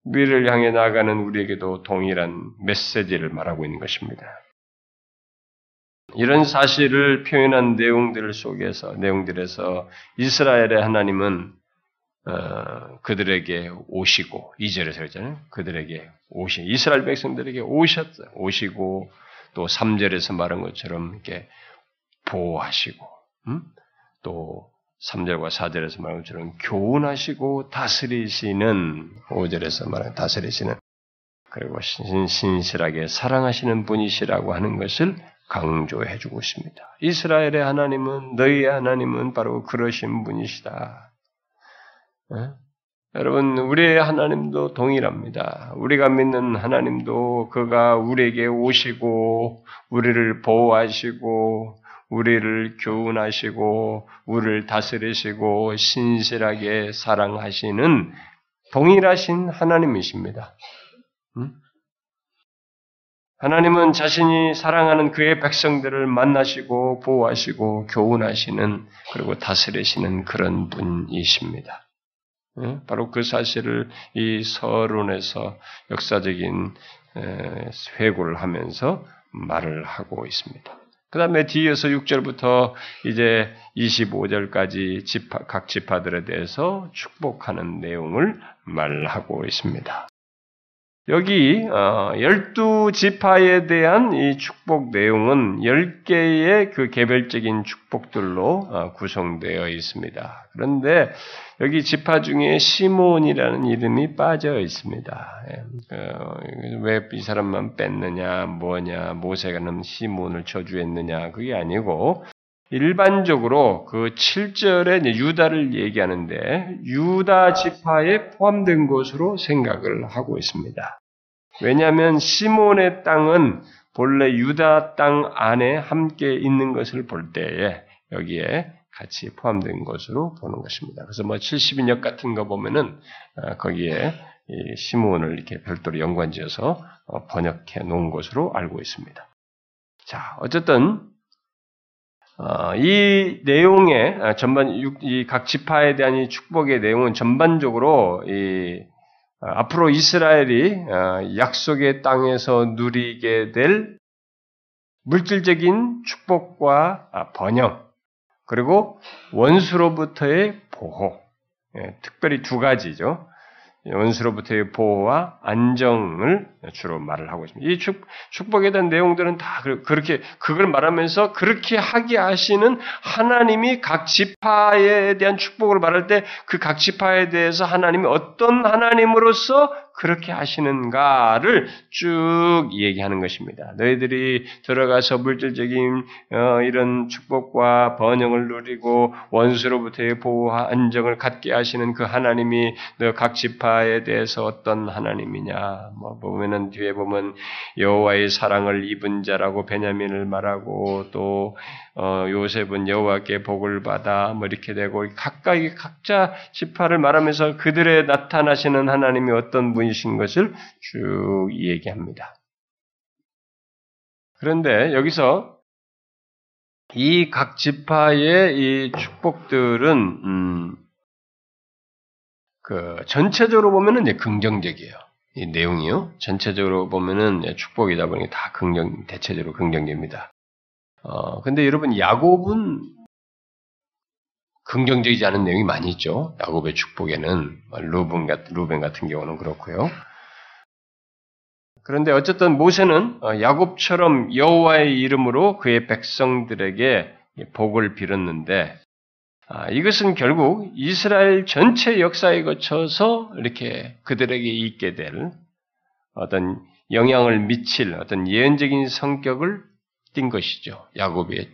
미래를 향해 나아가는 우리에게도 동일한 메시지를 말하고 있는 것입니다. 이런 사실을 표현한 내용들 속에서 내용들에서 이스라엘의 하나님은 어, 그들에게 오시고 이절에서 그랬잖아요. 그들에게 오시 이스라엘 백성들에게 오셨어요. 오시고 또 3절에서 말한 것처럼 이렇게 보호하시고 음? 또 3절과 4절에서 말한 것처럼 교훈하시고 다스리시는 5절에서 말한 다스리시는 그리고 신실하게 사랑하시는 분이시라고 하는 것을 강조해 주고 있습니다. 이스라엘의 하나님은 너희의 하나님은 바로 그러신 분이시다. 네? 여러분, 우리의 하나님도 동일합니다. 우리가 믿는 하나님도 그가 우리에게 오시고, 우리를 보호하시고, 우리를 교훈하시고, 우리를 다스리시고, 신실하게 사랑하시는 동일하신 하나님이십니다. 음? 하나님은 자신이 사랑하는 그의 백성들을 만나시고, 보호하시고, 교훈하시는, 그리고 다스리시는 그런 분이십니다. 바로 그 사실을 이 서론에서 역사적인 회고를 하면서 말을 하고 있습니다. 그 다음에 뒤에서 6절부터 이제 25절까지 지파, 각 지파들에 대해서 축복하는 내용을 말하고 있습니다. 여기 어, 열두 지파에 대한 이 축복 내용은 열 개의 그 개별적인 축복들로 어, 구성되어 있습니다. 그런데 여기 지파 중에 시몬이라는 이름이 빠져 있습니다. 예, 어, 왜이 사람만 뺐느냐, 뭐냐, 모세가 는 시몬을 저주했느냐, 그게 아니고 일반적으로 그 7절에 유다를 얘기하는데 유다 지파에 포함된 것으로 생각을 하고 있습니다. 왜냐하면 시몬의 땅은 본래 유다 땅 안에 함께 있는 것을 볼 때에 여기에 같이 포함된 것으로 보는 것입니다. 그래서 뭐 70인역 같은 거 보면은 어, 거기에 시몬을 이렇게 별도로 연관지어서 어, 번역해 놓은 것으로 알고 있습니다. 자, 어쨌든 어, 이 내용의 아, 전반 이 각 지파에 대한 이 축복의 내용은 전반적으로 이 앞으로 이스라엘이 약속의 땅에서 누리게 될 물질적인 축복과 아, 번영, 그리고 원수로부터의 보호, 예, 특별히 두 가지죠. 원수로부터의 보호와 안정을 주로 말을 하고 있습니다. 이 축, 축복에 대한 내용들은 다 그렇게 그걸 말하면서 그렇게 하게 하시는 하나님이 각 지파에 대한 축복을 말할 때 그 각 지파에 대해서 하나님이 어떤 하나님으로서 그렇게 하시는가를 쭉 얘기하는 것입니다. 너희들이 들어가서 물질적인 어, 이런 축복과 번영을 누리고 원수로부터의 보호와 안정을 갖게 하시는 그 하나님이 너각 지파에 대해서 어떤 하나님이냐? 뭐 보면은 뒤에 보면 여호와의 사랑을 입은 자라고 베냐민을 말하고 또 어, 요셉은 여호와께 복을 받아 뭐 이렇게 되고 각각의 각자 지파를 말하면서 그들의 나타나시는 하나님이 어떤 분이신 것을 쭉 얘기합니다. 그런데 여기서 이 각 지파의 이 축복들은 음, 그 전체적으로 보면은 이제 긍정적이에요. 이 내용이요. 전체적으로 보면은 축복이다 보니 다 긍정 대체적으로 긍정적입니다. 어, 근데 여러분, 야곱은 긍정적이지 않은 내용이 많이 있죠. 야곱의 축복에는 루벤 같은, 같은 경우는 그렇고요. 그런데 어쨌든 모세는 어, 야곱처럼 여호와의 이름으로 그의 백성들에게 복을 빌었는데 아, 이것은 결국 이스라엘 전체 역사에 거쳐서 이렇게 그들에게 있게 될 어떤 영향을 미칠 어떤 예언적인 성격을 띈 것이죠. 야곱의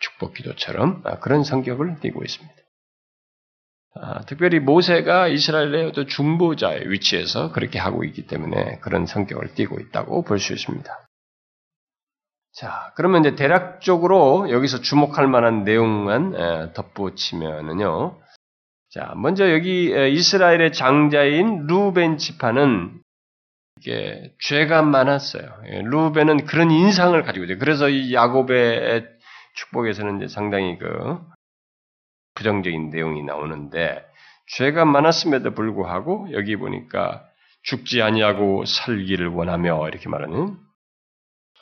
축복 기도처럼 아, 그런 성격을 띠고 있습니다. 아, 특별히 모세가 이스라엘의 어떤 중보자의 위치에서 그렇게 하고 있기 때문에 그런 성격을 띠고 있다고 볼 수 있습니다. 자, 그러면 이제 대략적으로 여기서 주목할 만한 내용만 덧붙이면은요. 자, 먼저 여기 이스라엘의 장자인 루벤 지파는 이게 죄가 많았어요. 예, 루벤은 그런 인상을 가지고 있어요. 그래서 이 야곱의 축복에서는 이제 상당히 그 부정적인 내용이 나오는데 죄가 많았음에도 불구하고 여기 보니까 죽지 아니하고 살기를 원하며 이렇게 말하는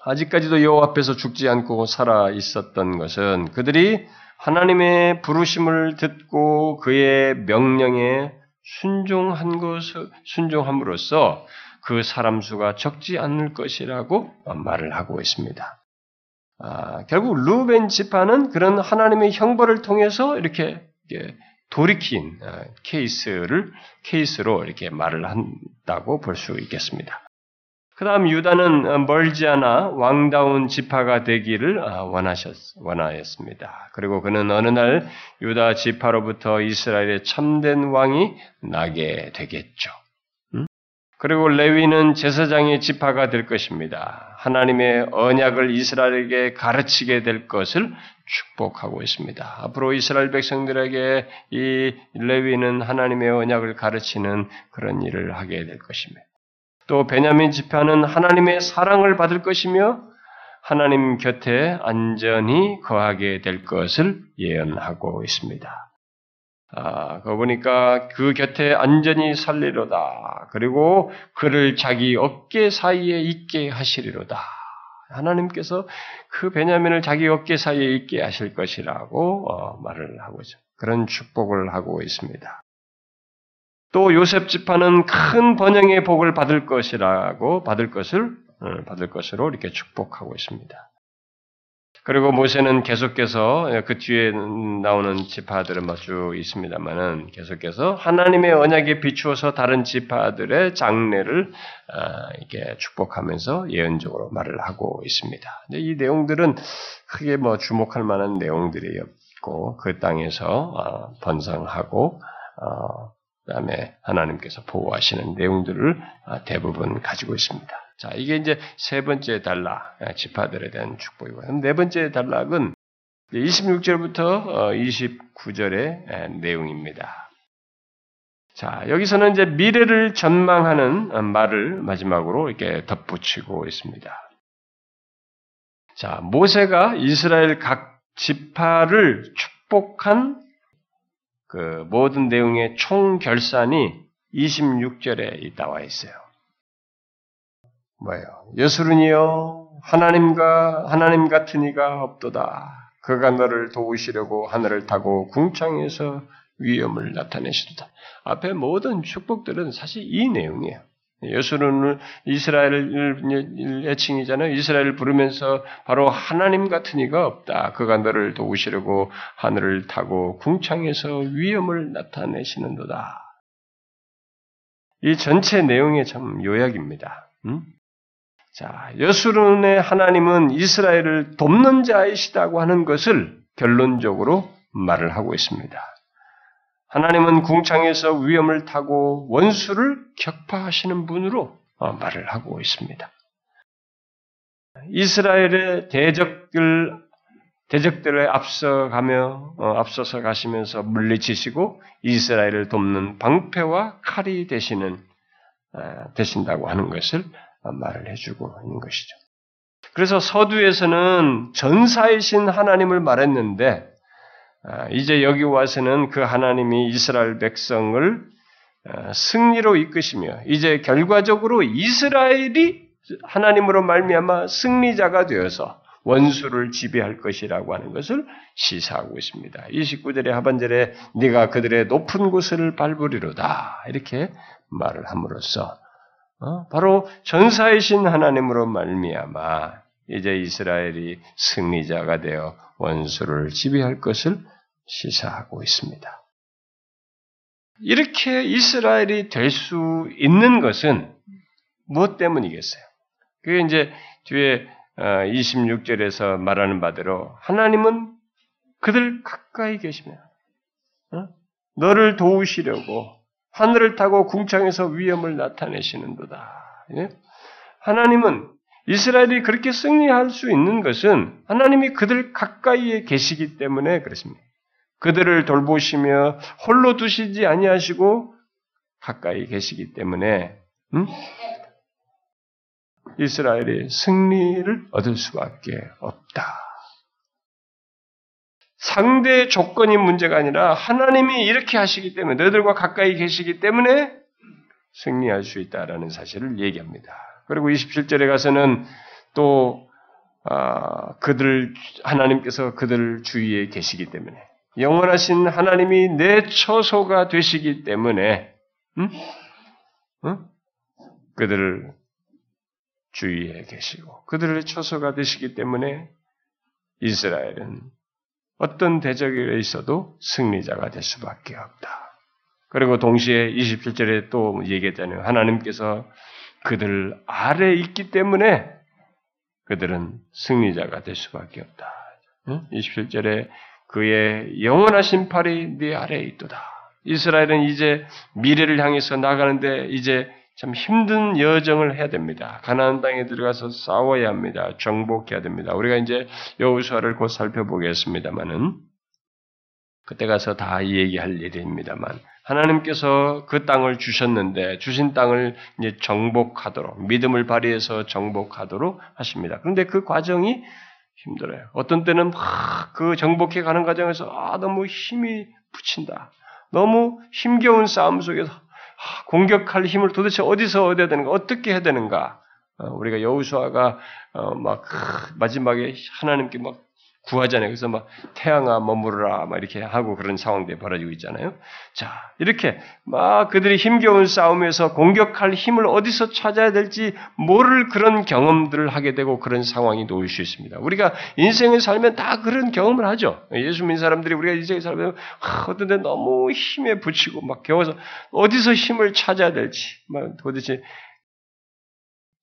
아직까지도 여호와 앞에서 죽지 않고 살아 있었던 것은 그들이 하나님의 부르심을 듣고 그의 명령에 순종한 것을 순종함으로써 그 사람 수가 적지 않을 것이라고 말을 하고 있습니다. 아, 결국 루벤 지파는 그런 하나님의 형벌을 통해서 이렇게 돌이킨 아, 케이스를 케이스로 이렇게 말을 한다고 볼 수 있겠습니다. 그 다음 유다는 멀지 않아 왕다운 지파가 되기를 아, 원하셨, 원하였습니다. 그리고 그는 어느 날 유다 지파로부터 이스라엘의 참된 왕이 나게 되겠죠. 그리고 레위는 제사장의 지파가 될 것입니다. 하나님의 언약을 이스라엘에게 가르치게 될 것을 축복하고 있습니다. 앞으로 이스라엘 백성들에게 이 레위는 하나님의 언약을 가르치는 그런 일을 하게 될 것입니다. 또 베냐민 지파는 하나님의 사랑을 받을 것이며 하나님 곁에 안전히 거하게 될 것을 예언하고 있습니다. 아, 그 보니까 그 곁에 안전히 살리로다. 그리고 그를 자기 어깨 사이에 있게 하시리로다. 하나님께서 그 베냐민을 자기 어깨 사이에 있게 하실 것이라고 어, 말을 하고 있죠. 그런 축복을 하고 있습니다. 또 요셉 지파는 큰 번영의 복을 받을 것이라고 받을 것을 어, 받을 것으로 이렇게 축복하고 있습니다. 그리고 모세는 계속해서 그 뒤에 나오는 지파들은 뭐쭉 있습니다만은 계속해서 하나님의 언약에 비추어서 다른 지파들의 장례를 아, 이렇게 축복하면서 예언적으로 말을 하고 있습니다. 이 내용들은 크게 뭐 주목할 만한 내용들이었고 그 땅에서 아, 번성하고 어, 그다음에 하나님께서 보호하시는 내용들을 아, 대부분 가지고 있습니다. 자, 이게 이제 세 번째 단락, 아, 지파들에 대한 축복이고, 네 번째 단락은 26절부터 29절의 어, 내용입니다. 자, 여기서는 이제 미래를 전망하는 말을 마지막으로 이렇게 덧붙이고 있습니다. 자, 모세가 이스라엘 각 지파를 축복한 그 모든 내용의 총 결산이 26절에 나와 있어요. 뭐예요? 여수른이요 하나님과 하나님 같은 이가 없도다. 그가 너를 도우시려고 하늘을 타고 궁창에서 위엄을 나타내시도다. 앞에 모든 축복들은 사실 이 내용이에요. 여수는 이스라엘 애칭이잖아요. 이스라엘을 부르면서 바로 하나님 같은 이가 없다. 그가 너를 도우시려고 하늘을 타고 궁창에서 위엄을 나타내시는도다. 이 전체 내용의 참 요약입니다. 음? 자, 여수론의 하나님은 이스라엘을 돕는 자이시다고 하는 것을 결론적으로 말을 하고 있습니다. 하나님은 궁창에서 위험을 타고 원수를 격파하시는 분으로 어, 말을 하고 있습니다. 이스라엘의 대적들 대적들에 앞서가며 어, 앞서서 가시면서 물리치시고 이스라엘을 돕는 방패와 칼이 되시는 어, 되신다고 하는 것을 말을 해주고 있는 것이죠. 그래서 서두에서는 전사이신 하나님을 말했는데 아, 이제 여기 와서는 그 하나님이 이스라엘 백성을 아, 승리로 이끄시며 이제 결과적으로 이스라엘이 하나님으로 말미암아 승리자가 되어서 원수를 지배할 것이라고 하는 것을 시사하고 있습니다. 29절의 하반절에 네가 그들의 높은 곳을 밟으리로다 이렇게 말을 함으로써 어? 바로 전사이신 하나님으로 말미암아 이제 이스라엘이 승리자가 되어 원수를 지배할 것을 시사하고 있습니다. 이렇게 이스라엘이 될 수 있는 것은 무엇 때문이겠어요? 그게 이제 뒤에 26절에서 어, 말하는 바대로 하나님은 그들 가까이 계시며 어? 너를 도우시려고 하늘을 타고 궁창에서 위험을 나타내시는도다. 예? 하나님은 이스라엘이 그렇게 승리할 수 있는 것은 하나님이 그들 가까이에 계시기 때문에 그렇습니다. 그들을 돌보시며 홀로 두시지 아니하시고 가까이 계시기 때문에 음? 이스라엘이 승리를 얻을 수밖에 없다. 상대 조건이 문제가 아니라 하나님이 이렇게 하시기 때문에 너희들과 가까이 계시기 때문에 승리할 수 있다라는 사실을 얘기합니다. 그리고 27절에 가서는 또 아, 그들 하나님께서 그들 주위에 계시기 때문에 영원하신 하나님이 내 처소가 되시기 때문에 응? 응? 그들을 주위에 계시고 그들의 처소가 되시기 때문에 이스라엘은 어떤 대적에 있어도 승리자가 될 수밖에 없다. 그리고 동시에 27절에 또 얘기했잖아요. 하나님께서 그들 아래에 있기 때문에 그들은 승리자가 될 수밖에 없다. 27절에 그의 영원하신 팔이 네 아래에 있도다. 이스라엘은 이제 미래를 향해서 나가는데 이제 참 힘든 여정을 해야 됩니다. 가나안 땅에 들어가서 싸워야 합니다. 정복해야 됩니다. 우리가 이제 여호수아를 곧 살펴보겠습니다만은 그때 가서 다 얘기할 일입니다만 하나님께서 그 땅을 주셨는데 주신 땅을 이제 정복하도록 믿음을 발휘해서 정복하도록 하십니다. 그런데 그 과정이 힘들어요. 어떤 때는 그 정복해 가는 과정에서 아 너무 힘이 붙인다. 너무 힘겨운 싸움 속에서 공격할 힘을 도대체 어디서 얻어야 되는가, 어떻게 해야 되는가. 어, 우리가 여우수아가 어, 막 마지막에 하나님께 막 구하잖아요. 그래서 막 태양아 머무르라 막 이렇게 하고 그런 상황들이 벌어지고 있잖아요. 자 이렇게 막 그들이 힘겨운 싸움에서 공격할 힘을 어디서 찾아야 될지 모를 그런 경험들을 하게 되고 그런 상황이 놓일 수 있습니다. 우리가 인생을 살면 다 그런 경험을 하죠. 예수 믿는 사람들이 우리가 인생을 살면 어떤 데 너무 힘에 붙이고 막 겨워서 어디서 힘을 찾아야 될지 막 도대체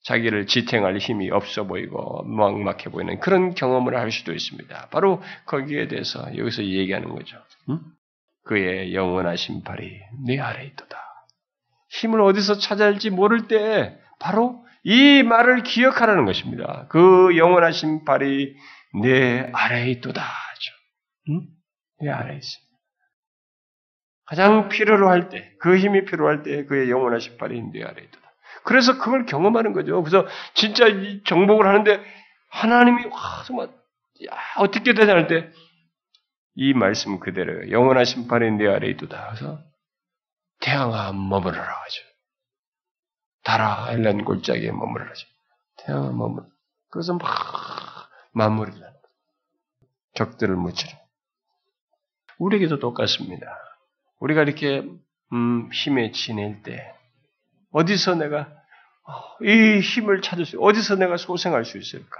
자기를 지탱할 힘이 없어 보이고 막막해 보이는 그런 경험을 할 수도 있습니다. 바로 거기에 대해서 여기서 얘기하는 거죠. 응? 그의 영원하신 팔이 내 아래 있도다. 힘을 어디서 찾아야 할지 모를 때 바로 이 말을 기억하라는 것입니다. 그 영원하신 팔이 내 아래에 있도다. 응? 내 아래에 있습니다. 가장 필요로 할 때, 그 힘이 필요할 때 그의 영원하신 팔이 내 아래에 있도다. 그래서 그걸 경험하는 거죠. 그래서 진짜 이 정복을 하는데 하나님이 와 정말 야, 어떻게 되냐 할 때 이 말씀 그대로 영원한 심판이 내 아래 있도다. 그래서 태양아 머무르라 하죠. 달아 엘란 골짜기에 머무르라 하죠. 태양아 머무르. 그래서 막 마무리를 하는 적들을 무찌르. 우리에게도 똑같습니다. 우리가 이렇게 음, 힘에 지낼 때 어디서 내가 어, 이 힘을 찾을 수 어디서 내가 소생할 수 있을까?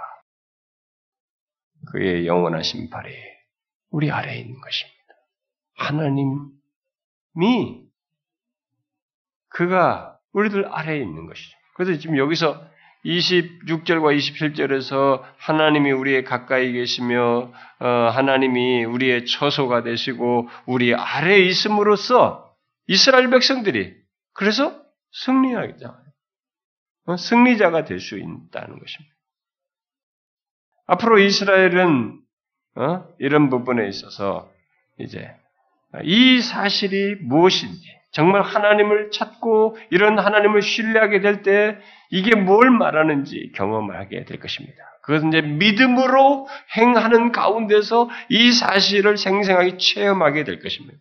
그의 영원하신 발이 우리 아래에 있는 것입니다. 하나님이 그가 우리들 아래에 있는 것이죠. 그래서 지금 여기서 26절과 27절에서 하나님이 우리의 가까이 계시며 어, 하나님이 우리의 처소가 되시고 우리 아래에 있음으로써 이스라엘 백성들이 그래서 승리하자 어, 승리자가 될 수 있다는 것입니다. 앞으로 이스라엘은 어? 이런 부분에 있어서 이제 이 사실이 무엇인지 정말 하나님을 찾고 이런 하나님을 신뢰하게 될 때 이게 뭘 말하는지 경험하게 될 것입니다. 그것은 이제 믿음으로 행하는 가운데서 이 사실을 생생하게 체험하게 될 것입니다.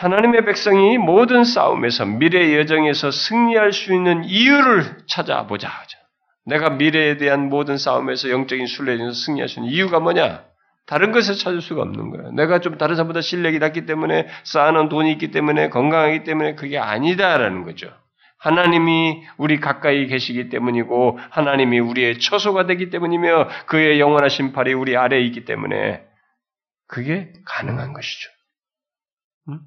하나님의 백성이 모든 싸움에서 미래 여정에서 승리할 수 있는 이유를 찾아보자. 내가 미래에 대한 모든 싸움에서 영적인 순례에서 승리할 수 있는 이유가 뭐냐? 다른 것을 찾을 수가 없는 거예요. 내가 좀 다른 사람보다 실력이 낮기 때문에 쌓아놓은 돈이 있기 때문에 건강하기 때문에 그게 아니다라는 거죠. 하나님이 우리 가까이 계시기 때문이고 하나님이 우리의 처소가 되기 때문이며 그의 영원하신 팔이 우리 아래에 있기 때문에 그게 가능한 것이죠. 음?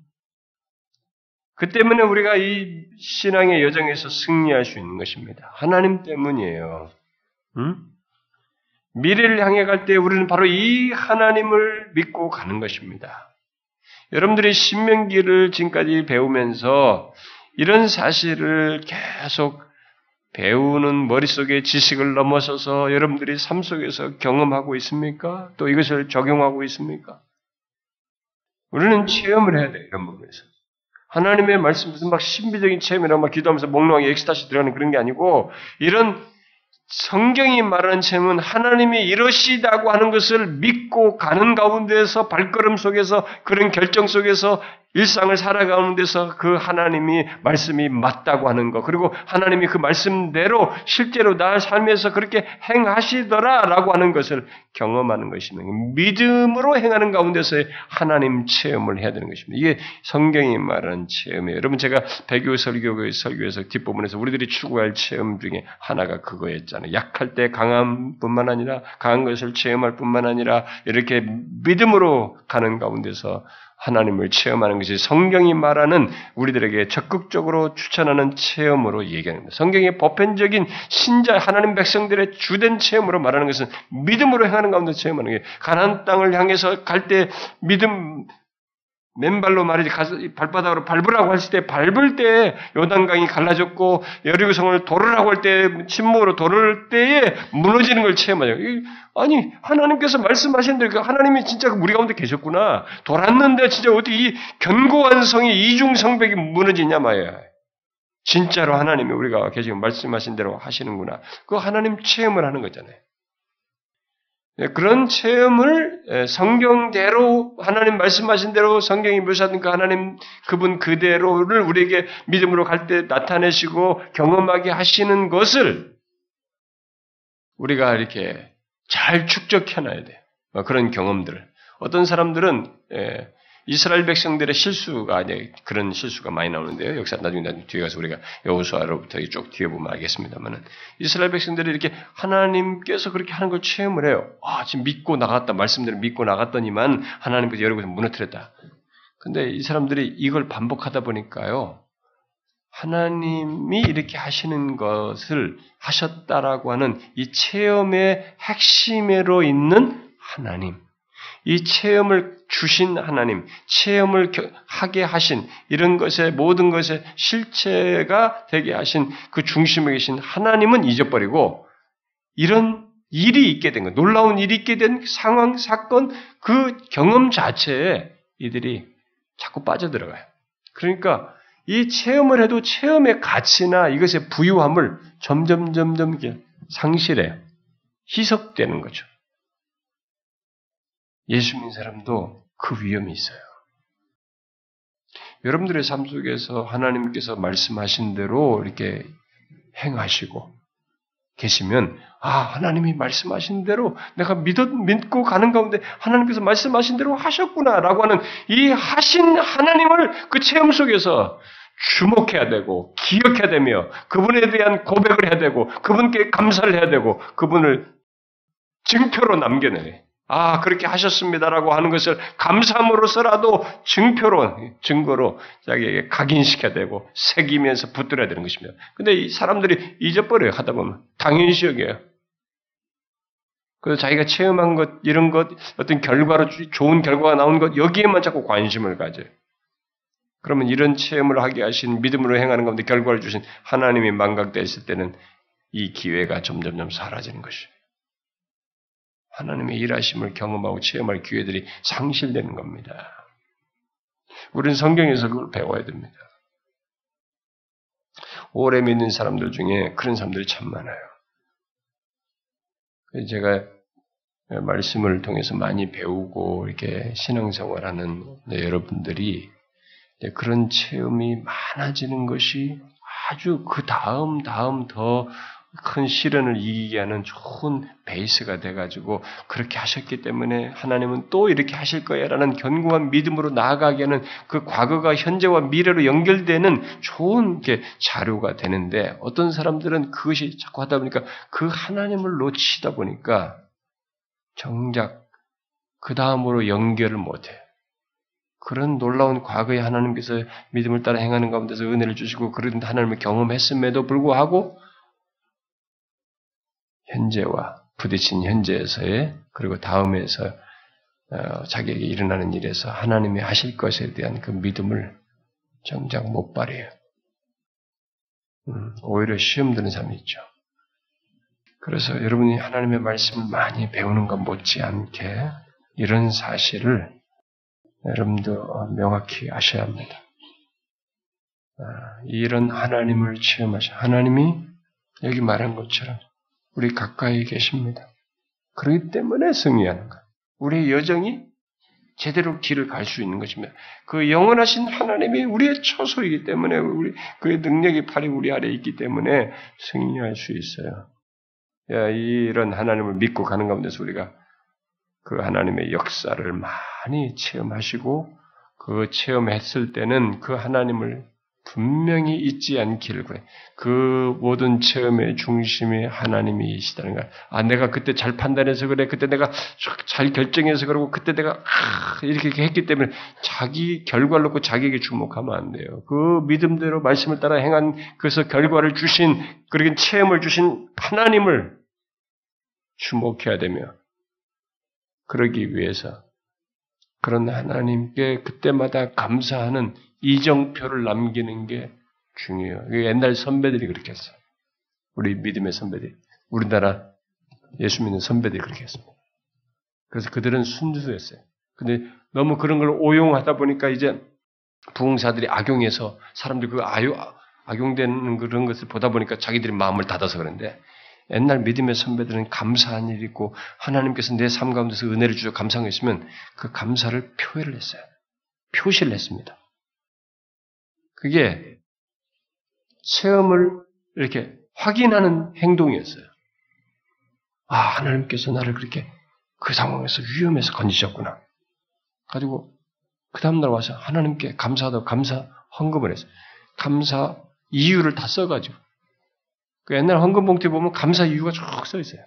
그 때문에 우리가 이 신앙의 여정에서 승리할 수 있는 것입니다. 하나님 때문이에요. 음? 미래를 향해 갈 때 우리는 바로 이 하나님을 믿고 가는 것입니다. 여러분들이 신명기를 지금까지 배우면서 이런 사실을 계속 배우는 머릿속의 지식을 넘어서서 여러분들이 삶 속에서 경험하고 있습니까? 또 이것을 적용하고 있습니까? 우리는 체험을 해야 돼요, 이런 부분에서. 하나님의 말씀, 무슨 막 신비적인 체험이라고 막 기도하면서 몽롱하게 엑스타시 들어가는 그런 게 아니고, 이런 성경이 말하는 체험은 하나님이 이러시다고 하는 것을 믿고 가는 가운데서 발걸음 속에서 그런 결정 속에서 일상을 살아가는 데서 그 하나님이 말씀이 맞다고 하는 것, 그리고 하나님이 그 말씀대로 실제로 나 삶에서 그렇게 행하시더라라고 하는 것을 경험하는 것입니다. 믿음으로 행하는 가운데서의 하나님 체험을 해야 되는 것입니다. 이게 성경이 말하는 체험이에요. 여러분 제가 배교 설교 설교에서 뒷부분에서 우리들이 추구할 체험 중에 하나가 그거였잖아요. 약할 때 강함뿐만 아니라 강한 것을 체험할 뿐만 아니라 이렇게 믿음으로 가는 가운데서 하나님을 체험하는 것이 성경이 말하는 우리들에게 적극적으로 추천하는 체험으로 얘기합니다. 성경의 보편적인 신자 하나님 백성들의 주된 체험으로 말하는 것은 믿음으로 행하는 가운데 체험하는 게 가나안 땅을 향해서 갈 때 믿음 맨발로 말이지 발바닥으로 밟으라고 했을 때 밟을 때 요단강이 갈라졌고 여리고성을 도르라고 할 때 침묵으로 도를 때에 무너지는 걸 체험하죠. 아니 하나님께서 말씀하신 대로 그 하나님이 진짜 그 우리 가운데 계셨구나. 돌았는데 진짜 어떻게 이 견고한 성이 이중 성벽이 무너지냐 말이야. 진짜로 하나님이 우리가 계시고 말씀하신 대로 하시는구나. 그 하나님 체험을 하는 거잖아요. 예, 그런 체험을 예, 성경대로 하나님 말씀하신 대로 성경이 묘사된 그 하나님 그분 그대로를 우리에게 믿음으로 갈 때 나타내시고 경험하게 하시는 것을 우리가 이렇게 잘 축적해놔야 돼요. 어, 그런 경험들을. 어떤 사람들은 예, 이스라엘 백성들의 실수가 아니 그런 실수가 많이 나오는데요. 역사 나중에 나중에 뒤에 가서 우리가 여호수아로부터 쭉 뒤에 보면 알겠습니다만은 이스라엘 백성들이 이렇게 하나님께서 그렇게 하는 걸 체험을 해요. 아 지금 믿고 나갔다 말씀대로 믿고 나갔더니만 하나님께서 여러 곳에 무너뜨렸다. 근데 이 사람들이 이걸 반복하다 보니까요. 하나님이 이렇게 하시는 것을 하셨다라고 하는 이 체험의 핵심으로 있는 하나님, 이 체험을 주신 하나님, 체험을 하게 하신 이런 것의 모든 것의 실체가 되게 하신 그 중심에 계신 하나님은 잊어버리고 이런 일이 있게 된 것, 놀라운 일이 있게 된 상황, 사건, 그 경험 자체에 이들이 자꾸 빠져들어가요. 그러니까 이 체험을 해도 체험의 가치나 이것의 부유함을 점점 점점 상실해요. 희석되는 거죠. 예수 믿는 사람도 그 위험이 있어요. 여러분들의 삶 속에서 하나님께서 말씀하신 대로 이렇게 행하시고 계시면 아, 하나님이 말씀하신 대로 내가 믿어, 믿고 가는 가운데 하나님께서 말씀하신 대로 하셨구나라고 하는 이 하신 하나님을 그 체험 속에서 주목해야 되고 기억해야 되며 그분에 대한 고백을 해야 되고 그분께 감사를 해야 되고 그분을 증표로 남겨내. 아, 그렇게 하셨습니다라고 하는 것을 감사함으로써라도 증표로, 증거로 자기에게 각인시켜야 되고, 새기면서 붙들어야 되는 것입니다. 근데 이 사람들이 잊어버려요, 하다 보면. 당연시 여겨요. 그래서 자기가 체험한 것, 이런 것, 어떤 결과로, 좋은 결과가 나온 것, 여기에만 자꾸 관심을 가져요. 그러면 이런 체험을 하게 하신 믿음으로 행하는 가운데 결과를 주신 하나님이 망각되었을 때는 이 기회가 점점점 사라지는 것이에요. 하나님의 일하심을 경험하고 체험할 기회들이 상실되는 겁니다. 우리는 성경에서 그걸 배워야 됩니다. 오래 믿는 사람들 중에 그런 사람들이 참 많아요. 제가 말씀을 통해서 많이 배우고 이렇게 신앙생활하는 여러분들이 그런 체험이 많아지는 것이 아주 그 다음 다음 더 큰 시련을 이기게 하는 좋은 베이스가 돼가지고 그렇게 하셨기 때문에 하나님은 또 이렇게 하실 거야라는 견고한 믿음으로 나아가게 하는 그 과거가 현재와 미래로 연결되는 좋은 게 자료가 되는데 어떤 사람들은 그것이 자꾸 하다 보니까 그 하나님을 놓치다 보니까 정작 그 다음으로 연결을 못해요. 그런 놀라운 과거의 하나님께서 믿음을 따라 행하는 가운데서 은혜를 주시고 그런 하나님을 경험했음에도 불구하고 현재와 부딪힌 현재에서의 그리고 다음에서 어, 자기에게 일어나는 일에서 하나님이 하실 것에 대한 그 믿음을 정작 못 발해요. 음, 오히려 시험 드는 사람이 있죠. 그래서 여러분이 하나님의 말씀을 많이 배우는 것 못지않게 이런 사실을 여러분도 명확히 아셔야 합니다. 아, 이런 하나님을 체험하셔. 하나님이 여기 말한 것처럼 우리 가까이 계십니다. 그렇기 때문에 승리하는 거예요. 우리의 여정이 제대로 길을 갈 수 있는 것입니다. 그 영원하신 하나님이 우리의 처소이기 때문에 우리 그의 능력이 팔이 우리 아래에 있기 때문에 승리할 수 있어요. 야, 이런 하나님을 믿고 가는 가운데서 우리가 그 하나님의 역사를 많이 체험하시고 그 체험했을 때는 그 하나님을 분명히 잊지 않기를 그래. 그 모든 체험의 중심이 하나님이시다는 거야. 아, 내가 그때 잘 판단해서 그래. 그때 내가 잘 결정해서 그러고 그때 내가 아, 이렇게 했기 때문에 자기 결과를 놓고 자기에게 주목하면 안 돼요. 그 믿음대로 말씀을 따라 행한 그래서 결과를 주신 그리고 체험을 주신 하나님을 주목해야 되며 그러기 위해서 그런 하나님께 그때마다 감사하는 이정표를 남기는 게 중요해요. 옛날 선배들이 그렇게 했어요. 우리 믿음의 선배들이. 우리나라 예수 믿는 선배들이 그렇게 했습니다. 그래서 그들은 순수했어요. 근데 너무 그런 걸 오용하다 보니까 이제 부흥사들이 악용해서 사람들이 그 아유, 악용되는 그런 것을 보다 보니까 자기들이 마음을 닫아서 그런데 옛날 믿음의 선배들은 감사한 일이 있고 하나님께서 내 삶 가운데서 은혜를 주셔 있으면 그 감사를 표현을 했어요. 표시를 했습니다. 그게 체험을 이렇게 확인하는 행동이었어요. 아, 하나님께서 나를 그렇게 그 상황에서 위험해서 건지셨구나. 가지고 그 다음날 와서 하나님께 감사하다고 감사 헌금을 했어요. 감사 이유를 다 써가지고 그 옛날 헌금 봉투에 보면 감사 이유가 쭉 써 있어요.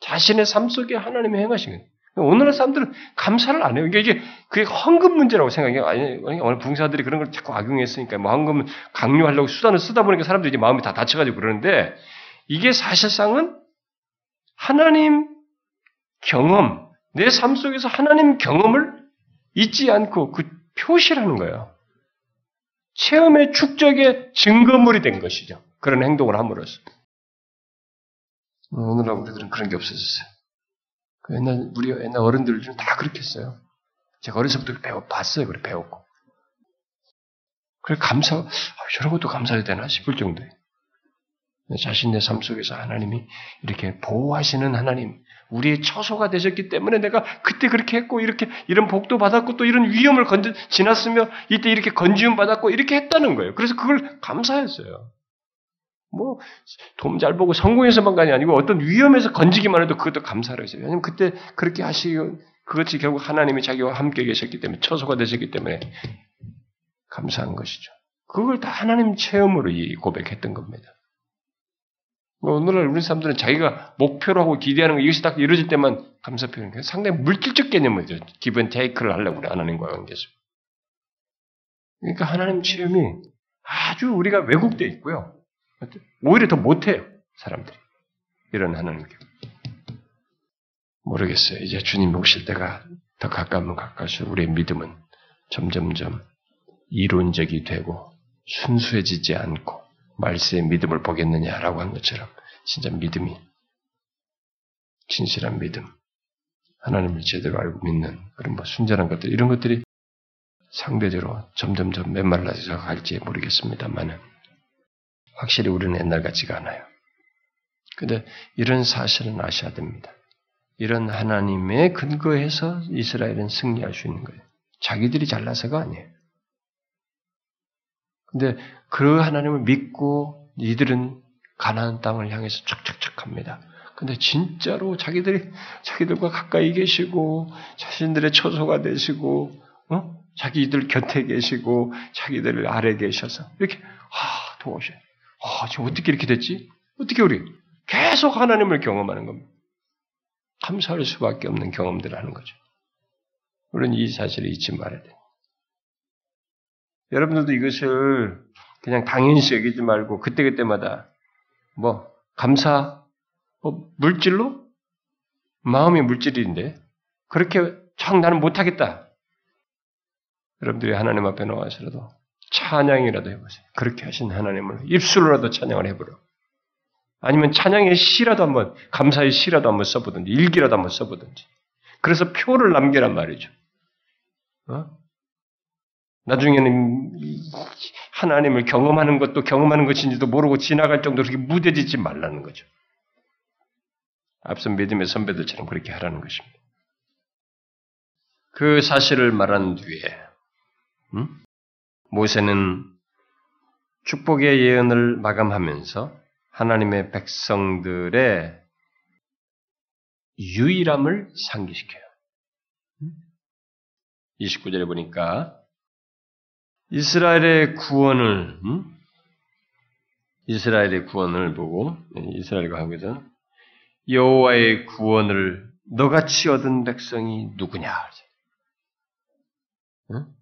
자신의 삶 속에 하나님이 행하신 거예요. 오늘날 사람들은 감사를 안 해요. 이게 이게 그게 헌금 문제라고 생각해요. 아니 오늘 붕사들이 그런 걸 자꾸 악용했으니까 뭐 헌금 강요하려고 수단을 쓰다 보니까 사람들이 이제 마음이 다 다쳐가지고 그러는데 이게 사실상은 하나님 경험, 내 삶 속에서 하나님 경험을 잊지 않고 그 표시라는 거예요. 체험의 축적의 증거물이 된 것이죠. 그런 행동을 함으로써. 오늘날 우리들은 그런 게 없어졌어요. 그 옛날, 우리 옛날 어른들은 다 그렇게 했어요. 제가 어렸을 때부터 배워, 봤어요. 그래, 배웠고. 그래, 감사, 아, 저런 것도 감사해야 되나 싶을 정도예요. 자신의 삶 속에서 하나님이 이렇게 보호하시는 하나님, 우리의 처소가 되셨기 때문에 내가 그때 그렇게 했고 이렇게 이런 복도 받았고 또 이런 위험을 건져 지났으며 이때 이렇게 건지움 받았고 이렇게 했다는 거예요. 그래서 그걸 감사했어요. 뭐, 돈 잘 보고 성공해서만간이 아니고 어떤 위험에서 건지기만 해도 그것도 감사를 했어요. 왜냐면 그때 그렇게 하시고, 그것이 결국 하나님이 자기와 함께 계셨기 때문에, 처소가 되셨기 때문에 감사한 것이죠. 그걸 다 하나님 체험으로 고백했던 겁니다. 뭐 오늘날 우리 사람들은 자기가 목표로 하고 기대하는 거 이것이 딱 이루어질 때만 감사 표현을 상당히 물질적 개념이죠. 기본 테이크를 하려고 우리 하나님과 관계에서. 그러니까 하나님 체험이 아주 우리가 왜곡되어 있고요. 오히려 더 못해요. 사람들이. 이런 하나님 교 모르겠어요. 이제 주님 오실 때가 더 가까우면 가까울수록 우리의 믿음은 점점점 이론적이 되고 순수해지지 않고 말세의 믿음을 보겠느냐라고 한 것처럼 진짜 믿음이 진실한 믿음 하나님을 제대로 알고 믿는 그런 뭐 순전한 것들 이런 것들이 상대적으로 점점점 메말라져 갈지 모르겠습니다만은 확실히 우리는 옛날 같지가 않아요. 근데 이런 사실은 아셔야 됩니다. 이런 하나님의 근거에서 이스라엘은 승리할 수 있는 거예요. 자기들이 잘나서가 아니에요. 근데 그 하나님을 믿고 이들은 가나안 땅을 향해서 척척척 합니다. 근데 진짜로 자기들이 자기들과 가까이 계시고 자신들의 처소가 되시고 어? 자기들 곁에 계시고 자기들 아래 계셔서 이렇게 아 도와주셔. 아 지금 어떻게 이렇게 됐지? 어떻게 우리 계속 하나님을 경험하는 겁니다. 감사할 수밖에 없는 경험들을 하는 거죠. 우리는 이 사실을 잊지 말아야 돼. 여러분들도 이것을 그냥 당연시 여기지 말고 그때그때마다 뭐 감사 뭐 물질로 마음이 물질인데 그렇게 참 나는 못하겠다. 여러분들이 하나님 앞에 나와서라도 찬양이라도 해보세요. 그렇게 하신 하나님을 입술로라도 찬양을 해보라. 아니면 찬양의 시라도 한번 감사의 시라도 한번 써보든지 일기라도 한번 써보든지. 그래서 표를 남겨란 말이죠. 어? 나중에는 하나님을 경험하는 것도 경험하는 것인지도 모르고 지나갈 정도로 그렇게 무뎌지지 말라는 거죠. 앞선 믿음의 선배들처럼 그렇게 하라는 것입니다. 그 사실을 말한 뒤에 음? 모세는 축복의 예언을 마감하면서 하나님의 백성들의 유일함을 상기시켜요. 29절에 보니까 이스라엘의 구원을 음? 이스라엘의 구원을 보고 이스라엘과 하고서 여호와의 구원을 너같이 얻은 백성이 누구냐? 응?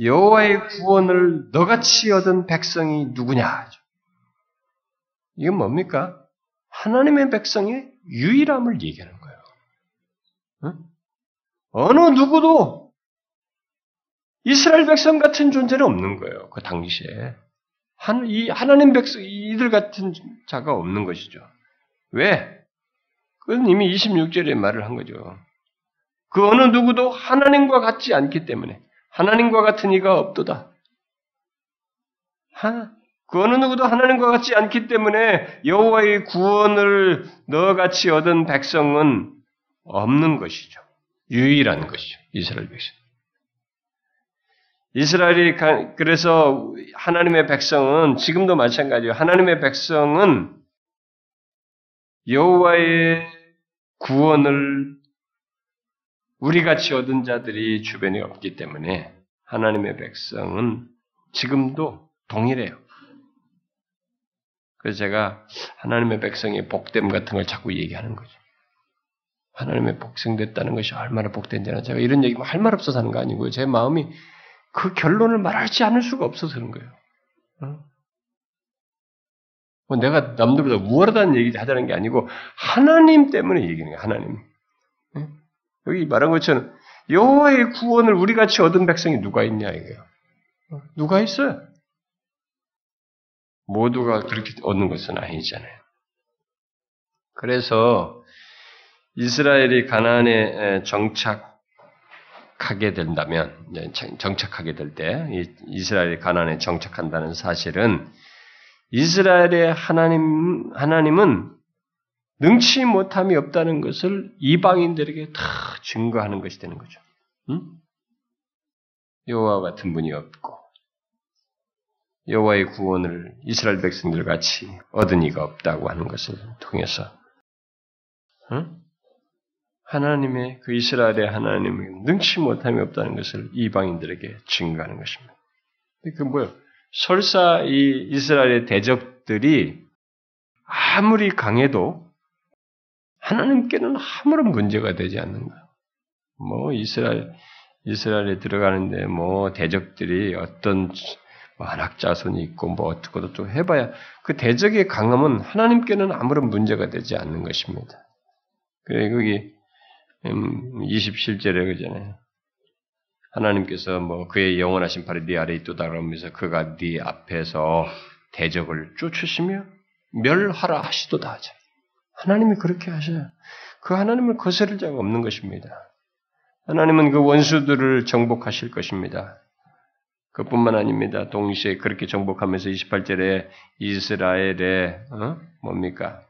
여호와의 구원을 너같이 얻은 백성이 누구냐? 이건 뭡니까? 하나님의 백성의 유일함을 얘기하는 거예요. 응? 어느 누구도 이스라엘 백성 같은 존재는 없는 거예요. 그 당시에. 한, 이 하나님 백성, 이들 같은 자가 없는 것이죠. 왜? 그건 이미 26절에 말을 한 거죠. 그 어느 누구도 하나님과 같지 않기 때문에 하나님과 같은 이가 없도다. 하, 그 어느 누구도 하나님과 같지 않기 때문에 여호와의 구원을 너같이 얻은 백성은 없는 것이죠. 유일한 것이죠. 이스라엘 백성. 이스라엘이 그래서 하나님의 백성은 지금도 마찬가지예요. 하나님의 백성은 여호와의 구원을 우리같이 얻은 자들이 주변에 없기 때문에 하나님의 백성은 지금도 동일해요. 그래서 제가 하나님의 백성의 복됨 같은 걸 자꾸 얘기하는 거죠. 하나님의 복생됐다는 것이 얼마나 복된지는 제가 이런 얘기 할 말 없어서 하는 거 아니고요. 제 마음이 그 결론을 말하지 않을 수가 없어서 그런 거예요. 어? 뭐 내가 남들보다 우월하다는 얘기 하자는 게 아니고 하나님 때문에 얘기하는 거예요. 하나님. 네? 여기 말한 것처럼 여호와의 구원을 우리 같이 얻은 백성이 누가 있냐 이거예요. 어? 누가 있어요? 모두가 그렇게 얻는 것은 아니잖아요. 그래서 이스라엘이 가나안에 정착 하게 된다면 정착하게 될 때 이스라엘이 가난에 정착한다는 사실은 이스라엘의 하나님 하나님은 능치 못함이 없다는 것을 이방인들에게 다 증거하는 것이 되는 거죠. 응? 여호와 같은 분이 없고 여호와의 구원을 이스라엘 백성들 같이 얻은 이가 없다고 하는 것을 통해서 응? 하나님의 그 이스라엘의 하나님의 능치 못함이 없다는 것을 이방인들에게 증거하는 것입니다. 그 뭐요? 설사 이 이스라엘의 대적들이 아무리 강해도 하나님께는 아무런 문제가 되지 않는 거예요. 뭐 이스라엘 이스라엘에 들어가는데 뭐 대적들이 어떤 만악 자손이 있고 뭐 어떻고 또 해봐야 그 대적의 강함은 하나님께는 아무런 문제가 되지 않는 것입니다. 그래 거기 27절에 음, 그잖아요. 하나님께서 뭐 그의 영원하신 팔이 네 아래 있도다 그러면서 그가 네 앞에서 대적을 쫓으시며 멸하라 하시도다 하죠. 하나님이 그렇게 하셔요. 그 하나님을 거스를 자가 없는 것입니다. 하나님은 그 원수들을 정복하실 것입니다. 그뿐만 아닙니다. 동시에 그렇게 정복하면서 28절에 이스라엘의 어? 뭡니까?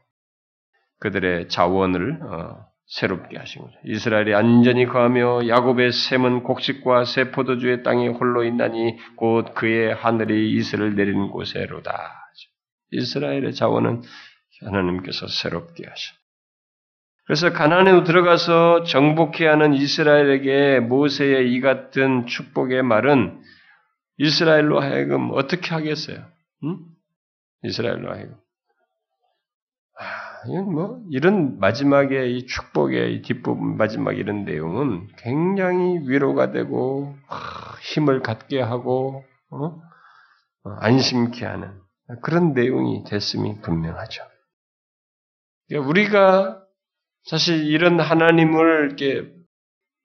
그들의 자원을 어, 새롭게 하신 거죠. 이스라엘이 안전히 거하며 야곱의 샘은 곡식과 새 포도주의 땅에 홀로 있나니 곧 그의 하늘이 이슬을 내리는 곳에로다. 이스라엘의 자원은 하나님께서 새롭게 하셔. 그래서 가나안에 들어가서 정복해야 하는 이스라엘에게 모세의 이 같은 축복의 말은 이스라엘로 하여금 어떻게 하겠어요? 응? 이스라엘로 하여금 뭐 이런 마지막에 이 축복의 이 뒷부분 마지막 이런 내용은 굉장히 위로가 되고 힘을 갖게 하고 어? 어? 안심케 하는 그런 내용이 됐음이 분명하죠. 그러니까 우리가 사실 이런 하나님을 이렇게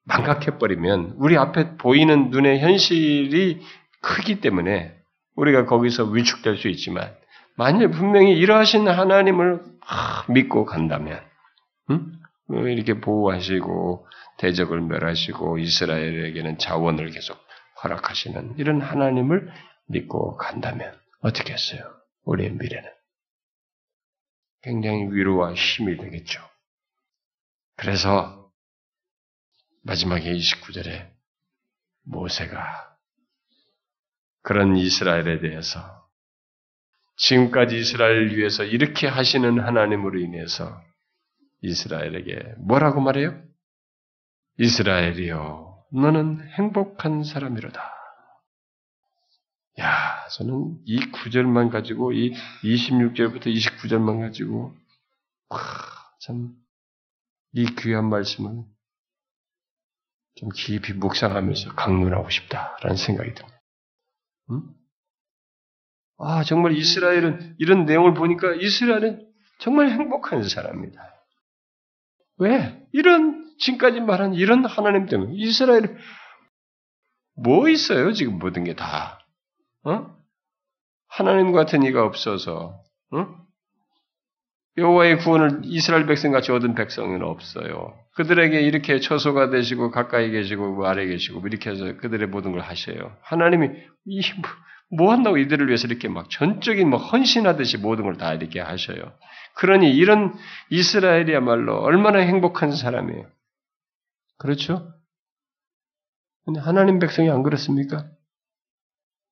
망각해 버리면 우리 앞에 보이는 눈의 현실이 크기 때문에 우리가 거기서 위축될 수 있지만 만일 분명히 이러하신 하나님을 믿고 간다면, 응? 뭐 이렇게 보호하시고 대적을 멸하시고 이스라엘에게는 자원을 계속 허락하시는 이런 하나님을 믿고 간다면 어떻게 했어요? 우리의 미래는 굉장히 위로와 힘이 되겠죠. 그래서 마지막에 29절에 모세가 그런 이스라엘에 대해서 지금까지 이스라엘을 위해서 이렇게 하시는 하나님으로 인해서 이스라엘에게 뭐라고 말해요? 이스라엘이여, 너는 행복한 사람이로다. 야, 저는 이 구절만 가지고, 이 26절부터 29절만 가지고, 와, 참, 이 귀한 말씀을 좀 깊이 묵상하면서 강론하고 싶다라는 생각이 듭니다. 응? 아, 정말 이스라엘은 이런 내용을 보니까 이스라엘은 정말 행복한 사람입니다. 왜? 이런, 지금까지 말한 이런 하나님 때문에. 이스라엘은 뭐 있어요? 지금 모든 게 다. 어? 하나님 같은 이가 없어서, 어? 여호와의 구원을 이스라엘 백성 같이 얻은 백성은 없어요. 그들에게 이렇게 처소가 되시고 가까이 계시고 뭐 아래 계시고 뭐 이렇게 해서 그들의 모든 걸 하셔요. 하나님이 이 뭐, 뭐 한다고 이들을 위해서 이렇게 막 전적인 뭐 헌신하듯이 모든 걸 다 이렇게 하셔요. 그러니 이런 이스라엘이야말로 얼마나 행복한 사람이에요. 그렇죠? 근데 하나님 백성이 안 그렇습니까?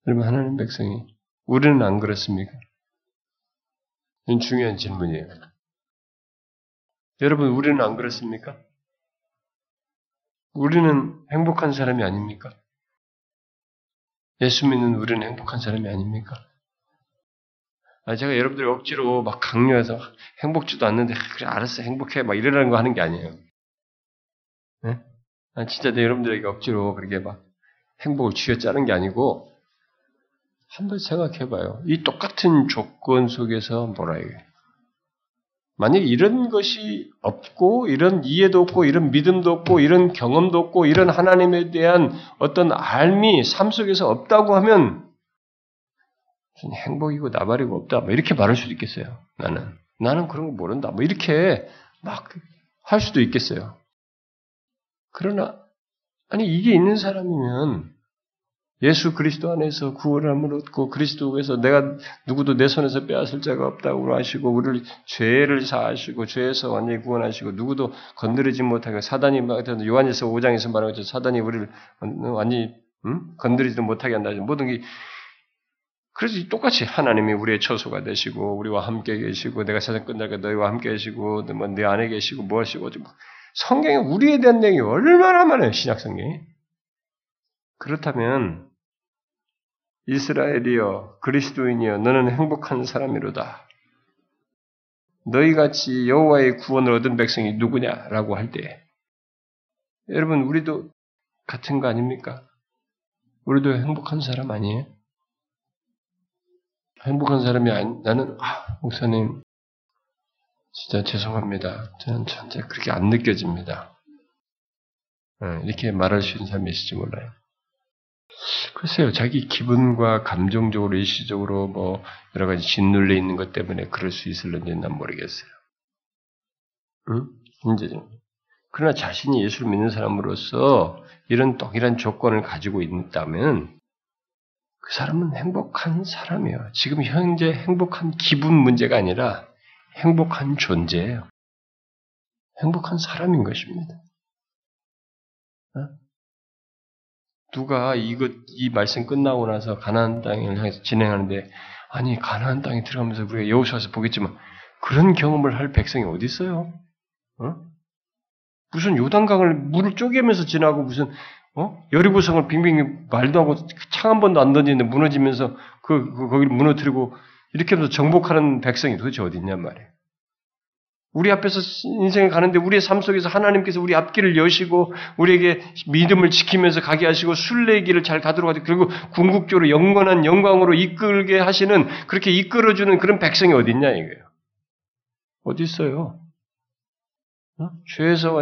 여러분 하나님 백성이 우리는 안 그렇습니까? 이건 중요한 질문이에요. 여러분 우리는 안 그렇습니까? 우리는 행복한 사람이 아닙니까? 예수 믿는 우리는 행복한 사람이 아닙니까? 아, 제가 여러분들이 억지로 막 강요해서 행복지도 않는데, 그래, 알았어, 행복해. 막 이러라는 거 하는 게 아니에요. 네? 아, 진짜 내 여러분들에게 억지로 그렇게 막 행복을 쥐어짜는 게 아니고, 한번 생각해 봐요. 이 똑같은 조건 속에서 뭐라 해요? 만약 이런 것이 없고, 이런 이해도 없고, 이런 믿음도 없고, 이런 경험도 없고, 이런 하나님에 대한 어떤 알미, 삶 속에서 없다고 하면, 행복이고 나발이고 없다. 뭐 이렇게 말할 수도 있겠어요. 나는. 나는 그런 거 모른다. 뭐 이렇게 막 할 수도 있겠어요. 그러나, 아니, 이게 있는 사람이면, 예수 그리스도 안에서 구원함을 얻고 그리스도에서 내가 누구도 내 손에서 빼앗을 자가 없다고 하시고 우리를 죄를 사하시고 죄에서 완전히 구원하시고 누구도 건드리지 못하게 사단이 요한에서 5장에서 말한 것처럼 사단이 우리를 완전히 음? 건드리지도 못하게 한다. 모든 게 그래서 똑같이 하나님이 우리의 처소가 되시고 우리와 함께 계시고 내가 세상 끝날까 너희와 함께 계시고 뭐내 안에 계시고 무엇이고 성경에 우리에 대한 내용이 얼마나 많아요 신약 성경이 그렇다면 이스라엘이여 그리스도인이여 너는 행복한 사람이로다 너희 같이 여호와의 구원을 얻은 백성이 누구냐라고 할 때 여러분 우리도 같은 거 아닙니까? 우리도 행복한 사람 아니에요? 행복한 사람이 아니, 나는, 아, 목사님, 진짜 죄송합니다. 저는 전혀 그렇게 안 느껴집니다. 네, 이렇게 말할 수 있는 사람이 있을지 몰라요. 글쎄요, 자기 기분과 감정적으로, 일시적으로 뭐, 여러 가지 짓눌려 있는 것 때문에 그럴 수 있을는지 난 모르겠어요. 응? 이제, 그러나 자신이 예수를 믿는 사람으로서 이런 동일한 조건을 가지고 있다면, 그 사람은 행복한 사람이에요. 지금 현재 행복한 기분 문제가 아니라 행복한 존재예요. 행복한 사람인 것입니다. 어? 누가 이것 이 말씀 끝나고 나서 가나안 땅을 향해서 진행하는데 아니 가나안 땅에 들어가면서 우리가 여호수아서 보겠지만 그런 경험을 할 백성이 어디 있어요? 어? 무슨 요단강을 물을 쪼개면서 지나고 무슨 어? 여리고성을 빙빙 말도 하고 창 한 번도 안 던지는데 무너지면서 그, 그 거기를 무너뜨리고 이렇게 하면서 정복하는 백성이 도대체 어디 있냔 말이에요. 우리 앞에서 인생을 가는데 우리의 삶 속에서 하나님께서 우리 앞길을 여시고 우리에게 믿음을 지키면서 가게 하시고 순례길을 잘 가도록 하고 그리고 궁극적으로 영원한 영광으로 이끌게 하시는 그렇게 이끌어주는 그런 백성이 어디 있냐 이거예요. 어디 있어요? 어? 죄에서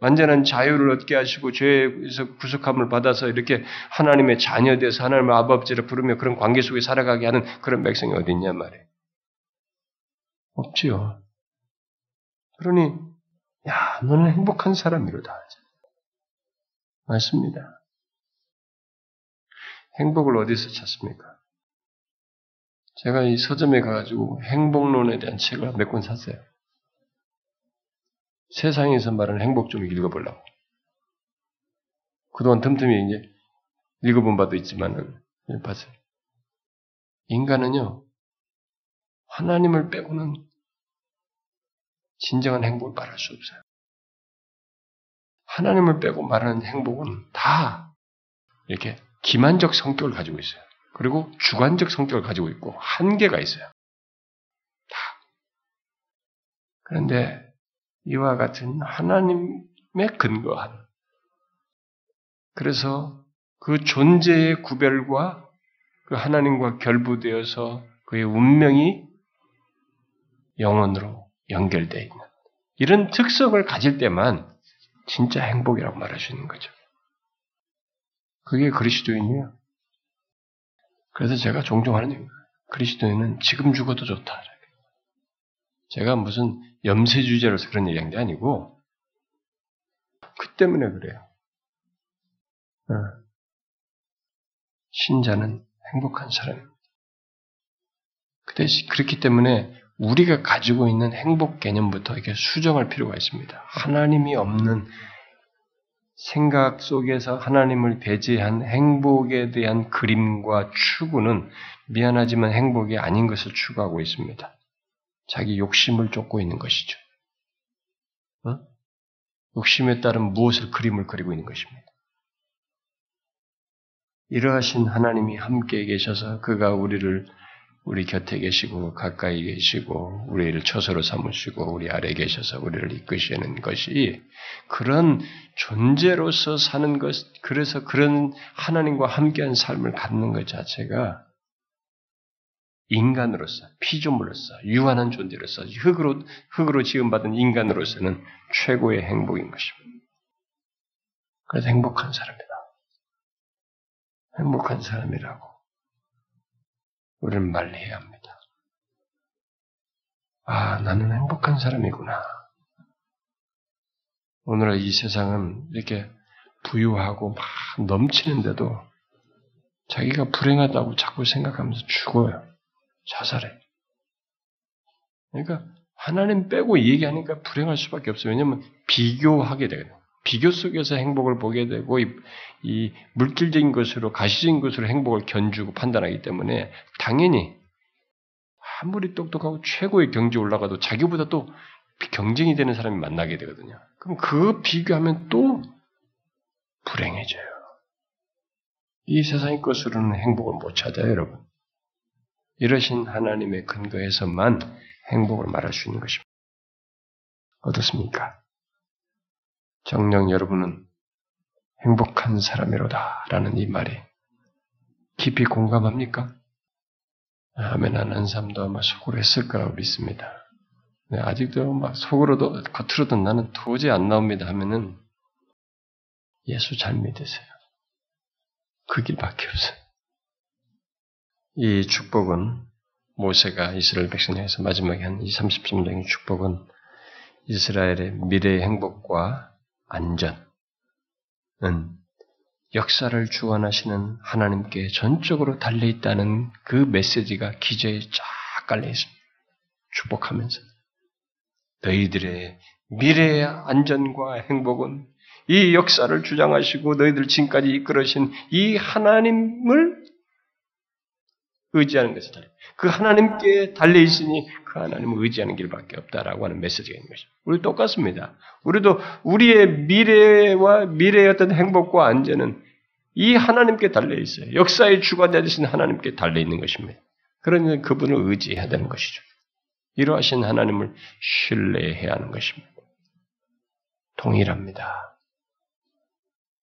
완전한 자유를 얻게 하시고 죄에서 구속함을 받아서 이렇게 하나님의 자녀 되어서 하나님의 아버지를 부르며 그런 관계 속에 살아가게 하는 그런 백성이 어디 있냐 말이에요. 없지요. 그러니 야 너는 행복한 사람이로다. 맞습니다. 행복을 어디서 찾습니까? 제가 이 서점에 가가지고 행복론에 대한 책을 몇 권 샀어요. 세상에서 말하는 행복 좀 읽어보려고. 그동안 틈틈이 이제 읽어본 바도 있지만은, 봤어요. 인간은요, 하나님을 빼고는 진정한 행복을 말할 수 없어요. 하나님을 빼고 말하는 행복은 다 이렇게 기만적 성격을 가지고 있어요. 그리고 주관적 성격을 가지고 있고 한계가 있어요. 다. 그런데 이와 같은 하나님의 근거한 그래서 그 존재의 구별과 그 하나님과 결부되어서 그의 운명이 영원으로 연결되어 있는 이런 특성을 가질 때만 진짜 행복이라고 말할 수 있는 거죠. 그게 그리스도인이에요. 그래서 제가 종종 하는 얘기예요. 그리스도인은 지금 죽어도 좋다. 제가 무슨 염세 주제로서 그런 얘기한 게 아니고 그 때문에 그래요. 어. 신자는 행복한 사람입니다. 그렇기 때문에 우리가 가지고 있는 행복 개념부터 이렇게 수정할 필요가 있습니다. 하나님이 없는 생각 속에서 하나님을 배제한 행복에 대한 그림과 추구는 미안하지만 행복이 아닌 것을 추구하고 있습니다. 자기 욕심을 쫓고 있는 것이죠. 어? 욕심에 따른 무엇을 그림을 그리고 있는 것입니다. 이러하신 하나님이 함께 계셔서 그가 우리를 우리 곁에 계시고 가까이 계시고 우리를 처소로 삼으시고 우리 아래 계셔서 우리를 이끄시는 것이 그런 존재로서 사는 것 그래서 그런 하나님과 함께한 삶을 갖는 것 자체가 인간으로서, 피조물로서, 유한한 존재로서, 흙으로, 흙으로 지음받은 인간으로서는 최고의 행복인 것입니다. 그래서 행복한 사람이다. 행복한 사람이라고 우리는 말해야 합니다. 아, 나는 행복한 사람이구나. 오늘 이 세상은 이렇게 부유하고 막 넘치는데도 자기가 불행하다고 자꾸 생각하면서 죽어요. 자살해. 그러니까 하나님 빼고 얘기하니까 불행할 수밖에 없어요. 왜냐하면 비교하게 되거든요. 비교 속에서 행복을 보게 되고 이, 이 물질적인 것으로 가시적인 것으로 행복을 견주고 판단하기 때문에 당연히 아무리 똑똑하고 최고의 경지 올라가도 자기보다 또 경쟁이 되는 사람이 만나게 되거든요. 그럼 그 비교하면 또 불행해져요. 이 세상의 것으로는 행복을 못 찾아요, 여러분. 이러신 하나님의 근거에서만 행복을 말할 수 있는 것입니다. 어떻습니까? 정녕 여러분은 행복한 사람이로다 라는 이 말이 깊이 공감합니까? 아멘 하는 사람도 아마 속으로 했을 거라고 믿습니다. 네, 아직도 막 속으로도 겉으로도 나는 도저히 안 나옵니다 하면은 예수 잘 믿으세요. 그 길밖에 없어요. 이 축복은 모세가 이스라엘 백성에서 마지막에 한 2, 30점 정의 축복은 이스라엘의 미래의 행복과 안전은 역사를 주관하시는 하나님께 전적으로 달려있다는 그 메시지가 기저에 쫙 깔려있습니다. 축복하면서. 너희들의 미래의 안전과 행복은 이 역사를 주장하시고 너희들 지금까지 이끌으신 이 하나님을 의지하는 것이 달려. 그 하나님께 달려 있으니 그 하나님을 의지하는 길밖에 없다라고 하는 메시지가 있는 것입니다. 우리 똑같습니다. 우리도 우리의 미래와 미래의 어떤 행복과 안전은 이 하나님께 달려 있어요. 역사의 주관자 되신 하나님께 달려 있는 것입니다. 그러니 그분을 의지해야 되는 것이죠. 이러하신 하나님을 신뢰해야 하는 것입니다. 동일합니다.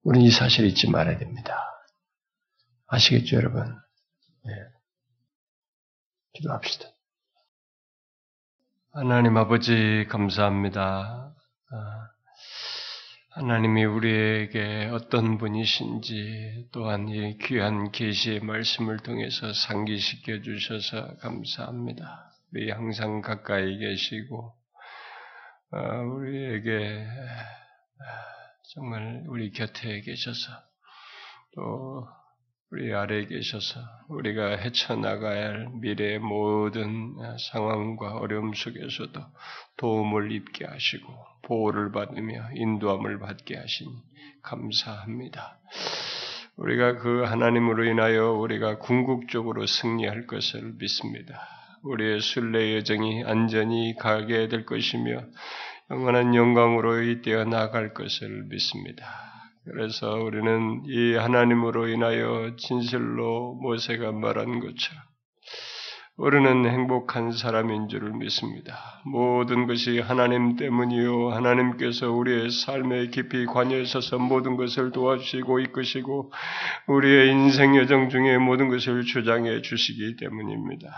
우리는 이 사실을 잊지 말아야 됩니다. 아시겠죠, 여러분? 네. 기도합시다. 하나님 아버지 감사합니다. 아, 하나님이 우리에게 어떤 분이신지 또한 이 귀한 계시의 말씀을 통해서 상기시켜 주셔서 감사합니다. 우리 항상 가까이 계시고 아, 우리에게 정말 우리 곁에 계셔서 또 우리 아래에 계셔서 우리가 헤쳐나가야 할 미래의 모든 상황과 어려움 속에서도 도움을 입게 하시고 보호를 받으며 인도함을 받게 하시니 감사합니다. 우리가 그 하나님으로 인하여 우리가 궁극적으로 승리할 것을 믿습니다. 우리의 순례 여정이 안전히 가게 될 것이며 영원한 영광으로 이되어 나갈 것을 믿습니다. 그래서 우리는 이 하나님으로 인하여 진실로 모세가 말한 것처럼 우리는 행복한 사람인 줄을 믿습니다. 모든 것이 하나님 때문이요. 하나님께서 우리의 삶에 깊이 관여하셔서 모든 것을 도와주시고 이끄시고 우리의 인생 여정 중에 모든 것을 주장해 주시기 때문입니다.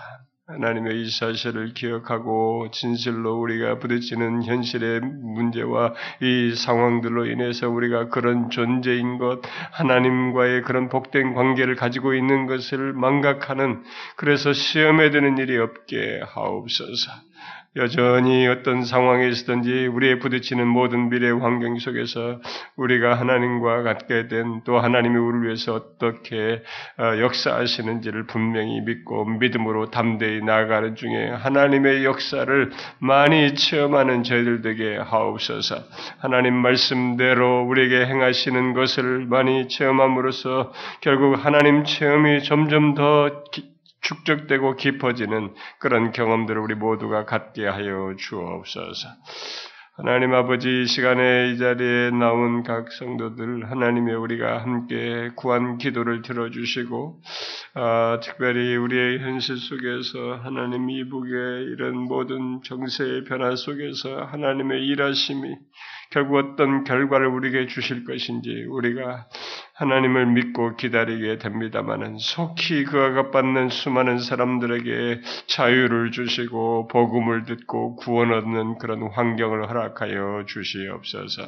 하나님의 이 사실을 기억하고 진실로 우리가 부딪히는 현실의 문제와 이 상황들로 인해서 우리가 그런 존재인 것, 하나님과의 그런 복된 관계를 가지고 있는 것을 망각하는 그래서 시험에 드는 일이 없게 하옵소서. 여전히 어떤 상황에 있든지 우리의 부딪히는 모든 미래 환경 속에서 우리가 하나님과 같게 된 또 하나님이 우리를 위해서 어떻게 어, 역사하시는지를 분명히 믿고 믿음으로 담대히 나아가는 중에 하나님의 역사를 많이 체험하는 저희들 되게 하옵소서. 하나님 말씀대로 우리에게 행하시는 것을 많이 체험함으로써 결국 하나님 체험이 점점 더 축적되고 깊어지는 그런 경험들을 우리 모두가 갖게 하여 주옵소서. 하나님 아버지 시간에 이 자리에 나온 각 성도들 하나님의 우리가 함께 구한 기도를 들어주시고 아, 특별히 우리의 현실 속에서 하나님 이북의 이런 모든 정세의 변화 속에서 하나님의 일하심이 결국 어떤 결과를 우리에게 주실 것인지 우리가 하나님을 믿고 기다리게 됩니다마는 속히 그가 값받는 수많은 사람들에게 자유를 주시고 복음을 듣고 구원 얻는 그런 환경을 허락하여 주시옵소서.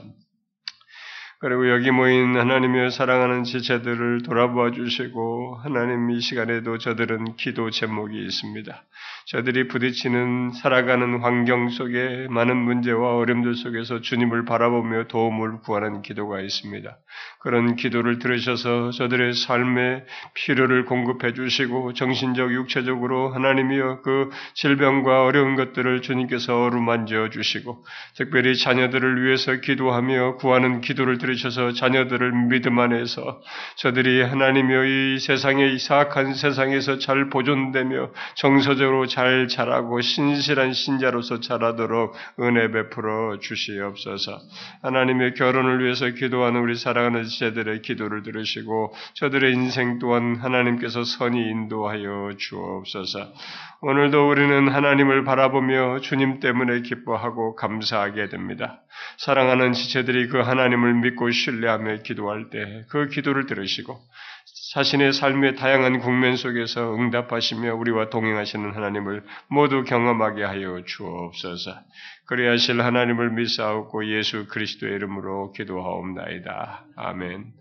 그리고 여기 모인 하나님의 사랑하는 지체들을 돌아보아 주시고 하나님 이 시간에도 저들은 기도 제목이 있습니다. 저들이 부딪히는 살아가는 환경 속에 많은 문제와 어려움들 속에서 주님을 바라보며 도움을 구하는 기도가 있습니다. 그런 기도를 들으셔서 저들의 삶에 필요를 공급해 주시고 정신적, 육체적으로 하나님이여 그 질병과 어려운 것들을 주님께서 어루만져 주시고 특별히 자녀들을 위해서 기도하며 구하는 기도를 들으셔서 자녀들을 믿음 안에서 저들이 하나님이여 이 세상의 이 사악한 세상에서 잘 보존되며 정서적으로 잘 자라고 신실한 신자로서 자라도록 은혜 베풀어 주시옵소서. 하나님의 결혼을 위해서 기도하는 우리 사랑하는 지체들의 기도를 들으시고 저들의 인생 또한 하나님께서 선히 인도하여 주옵소서. 오늘도 우리는 하나님을 바라보며 주님 때문에 기뻐하고 감사하게 됩니다. 사랑하는 지체들이 그 하나님을 믿고 신뢰하며 기도할 때 그 기도를 들으시고 자신의 삶의 다양한 국면 속에서 응답하시며 우리와 동행하시는 하나님을 모두 경험하게 하여 주옵소서. 그리하실 하나님을 믿사옵고 예수 그리스도의 이름으로 기도하옵나이다. 아멘.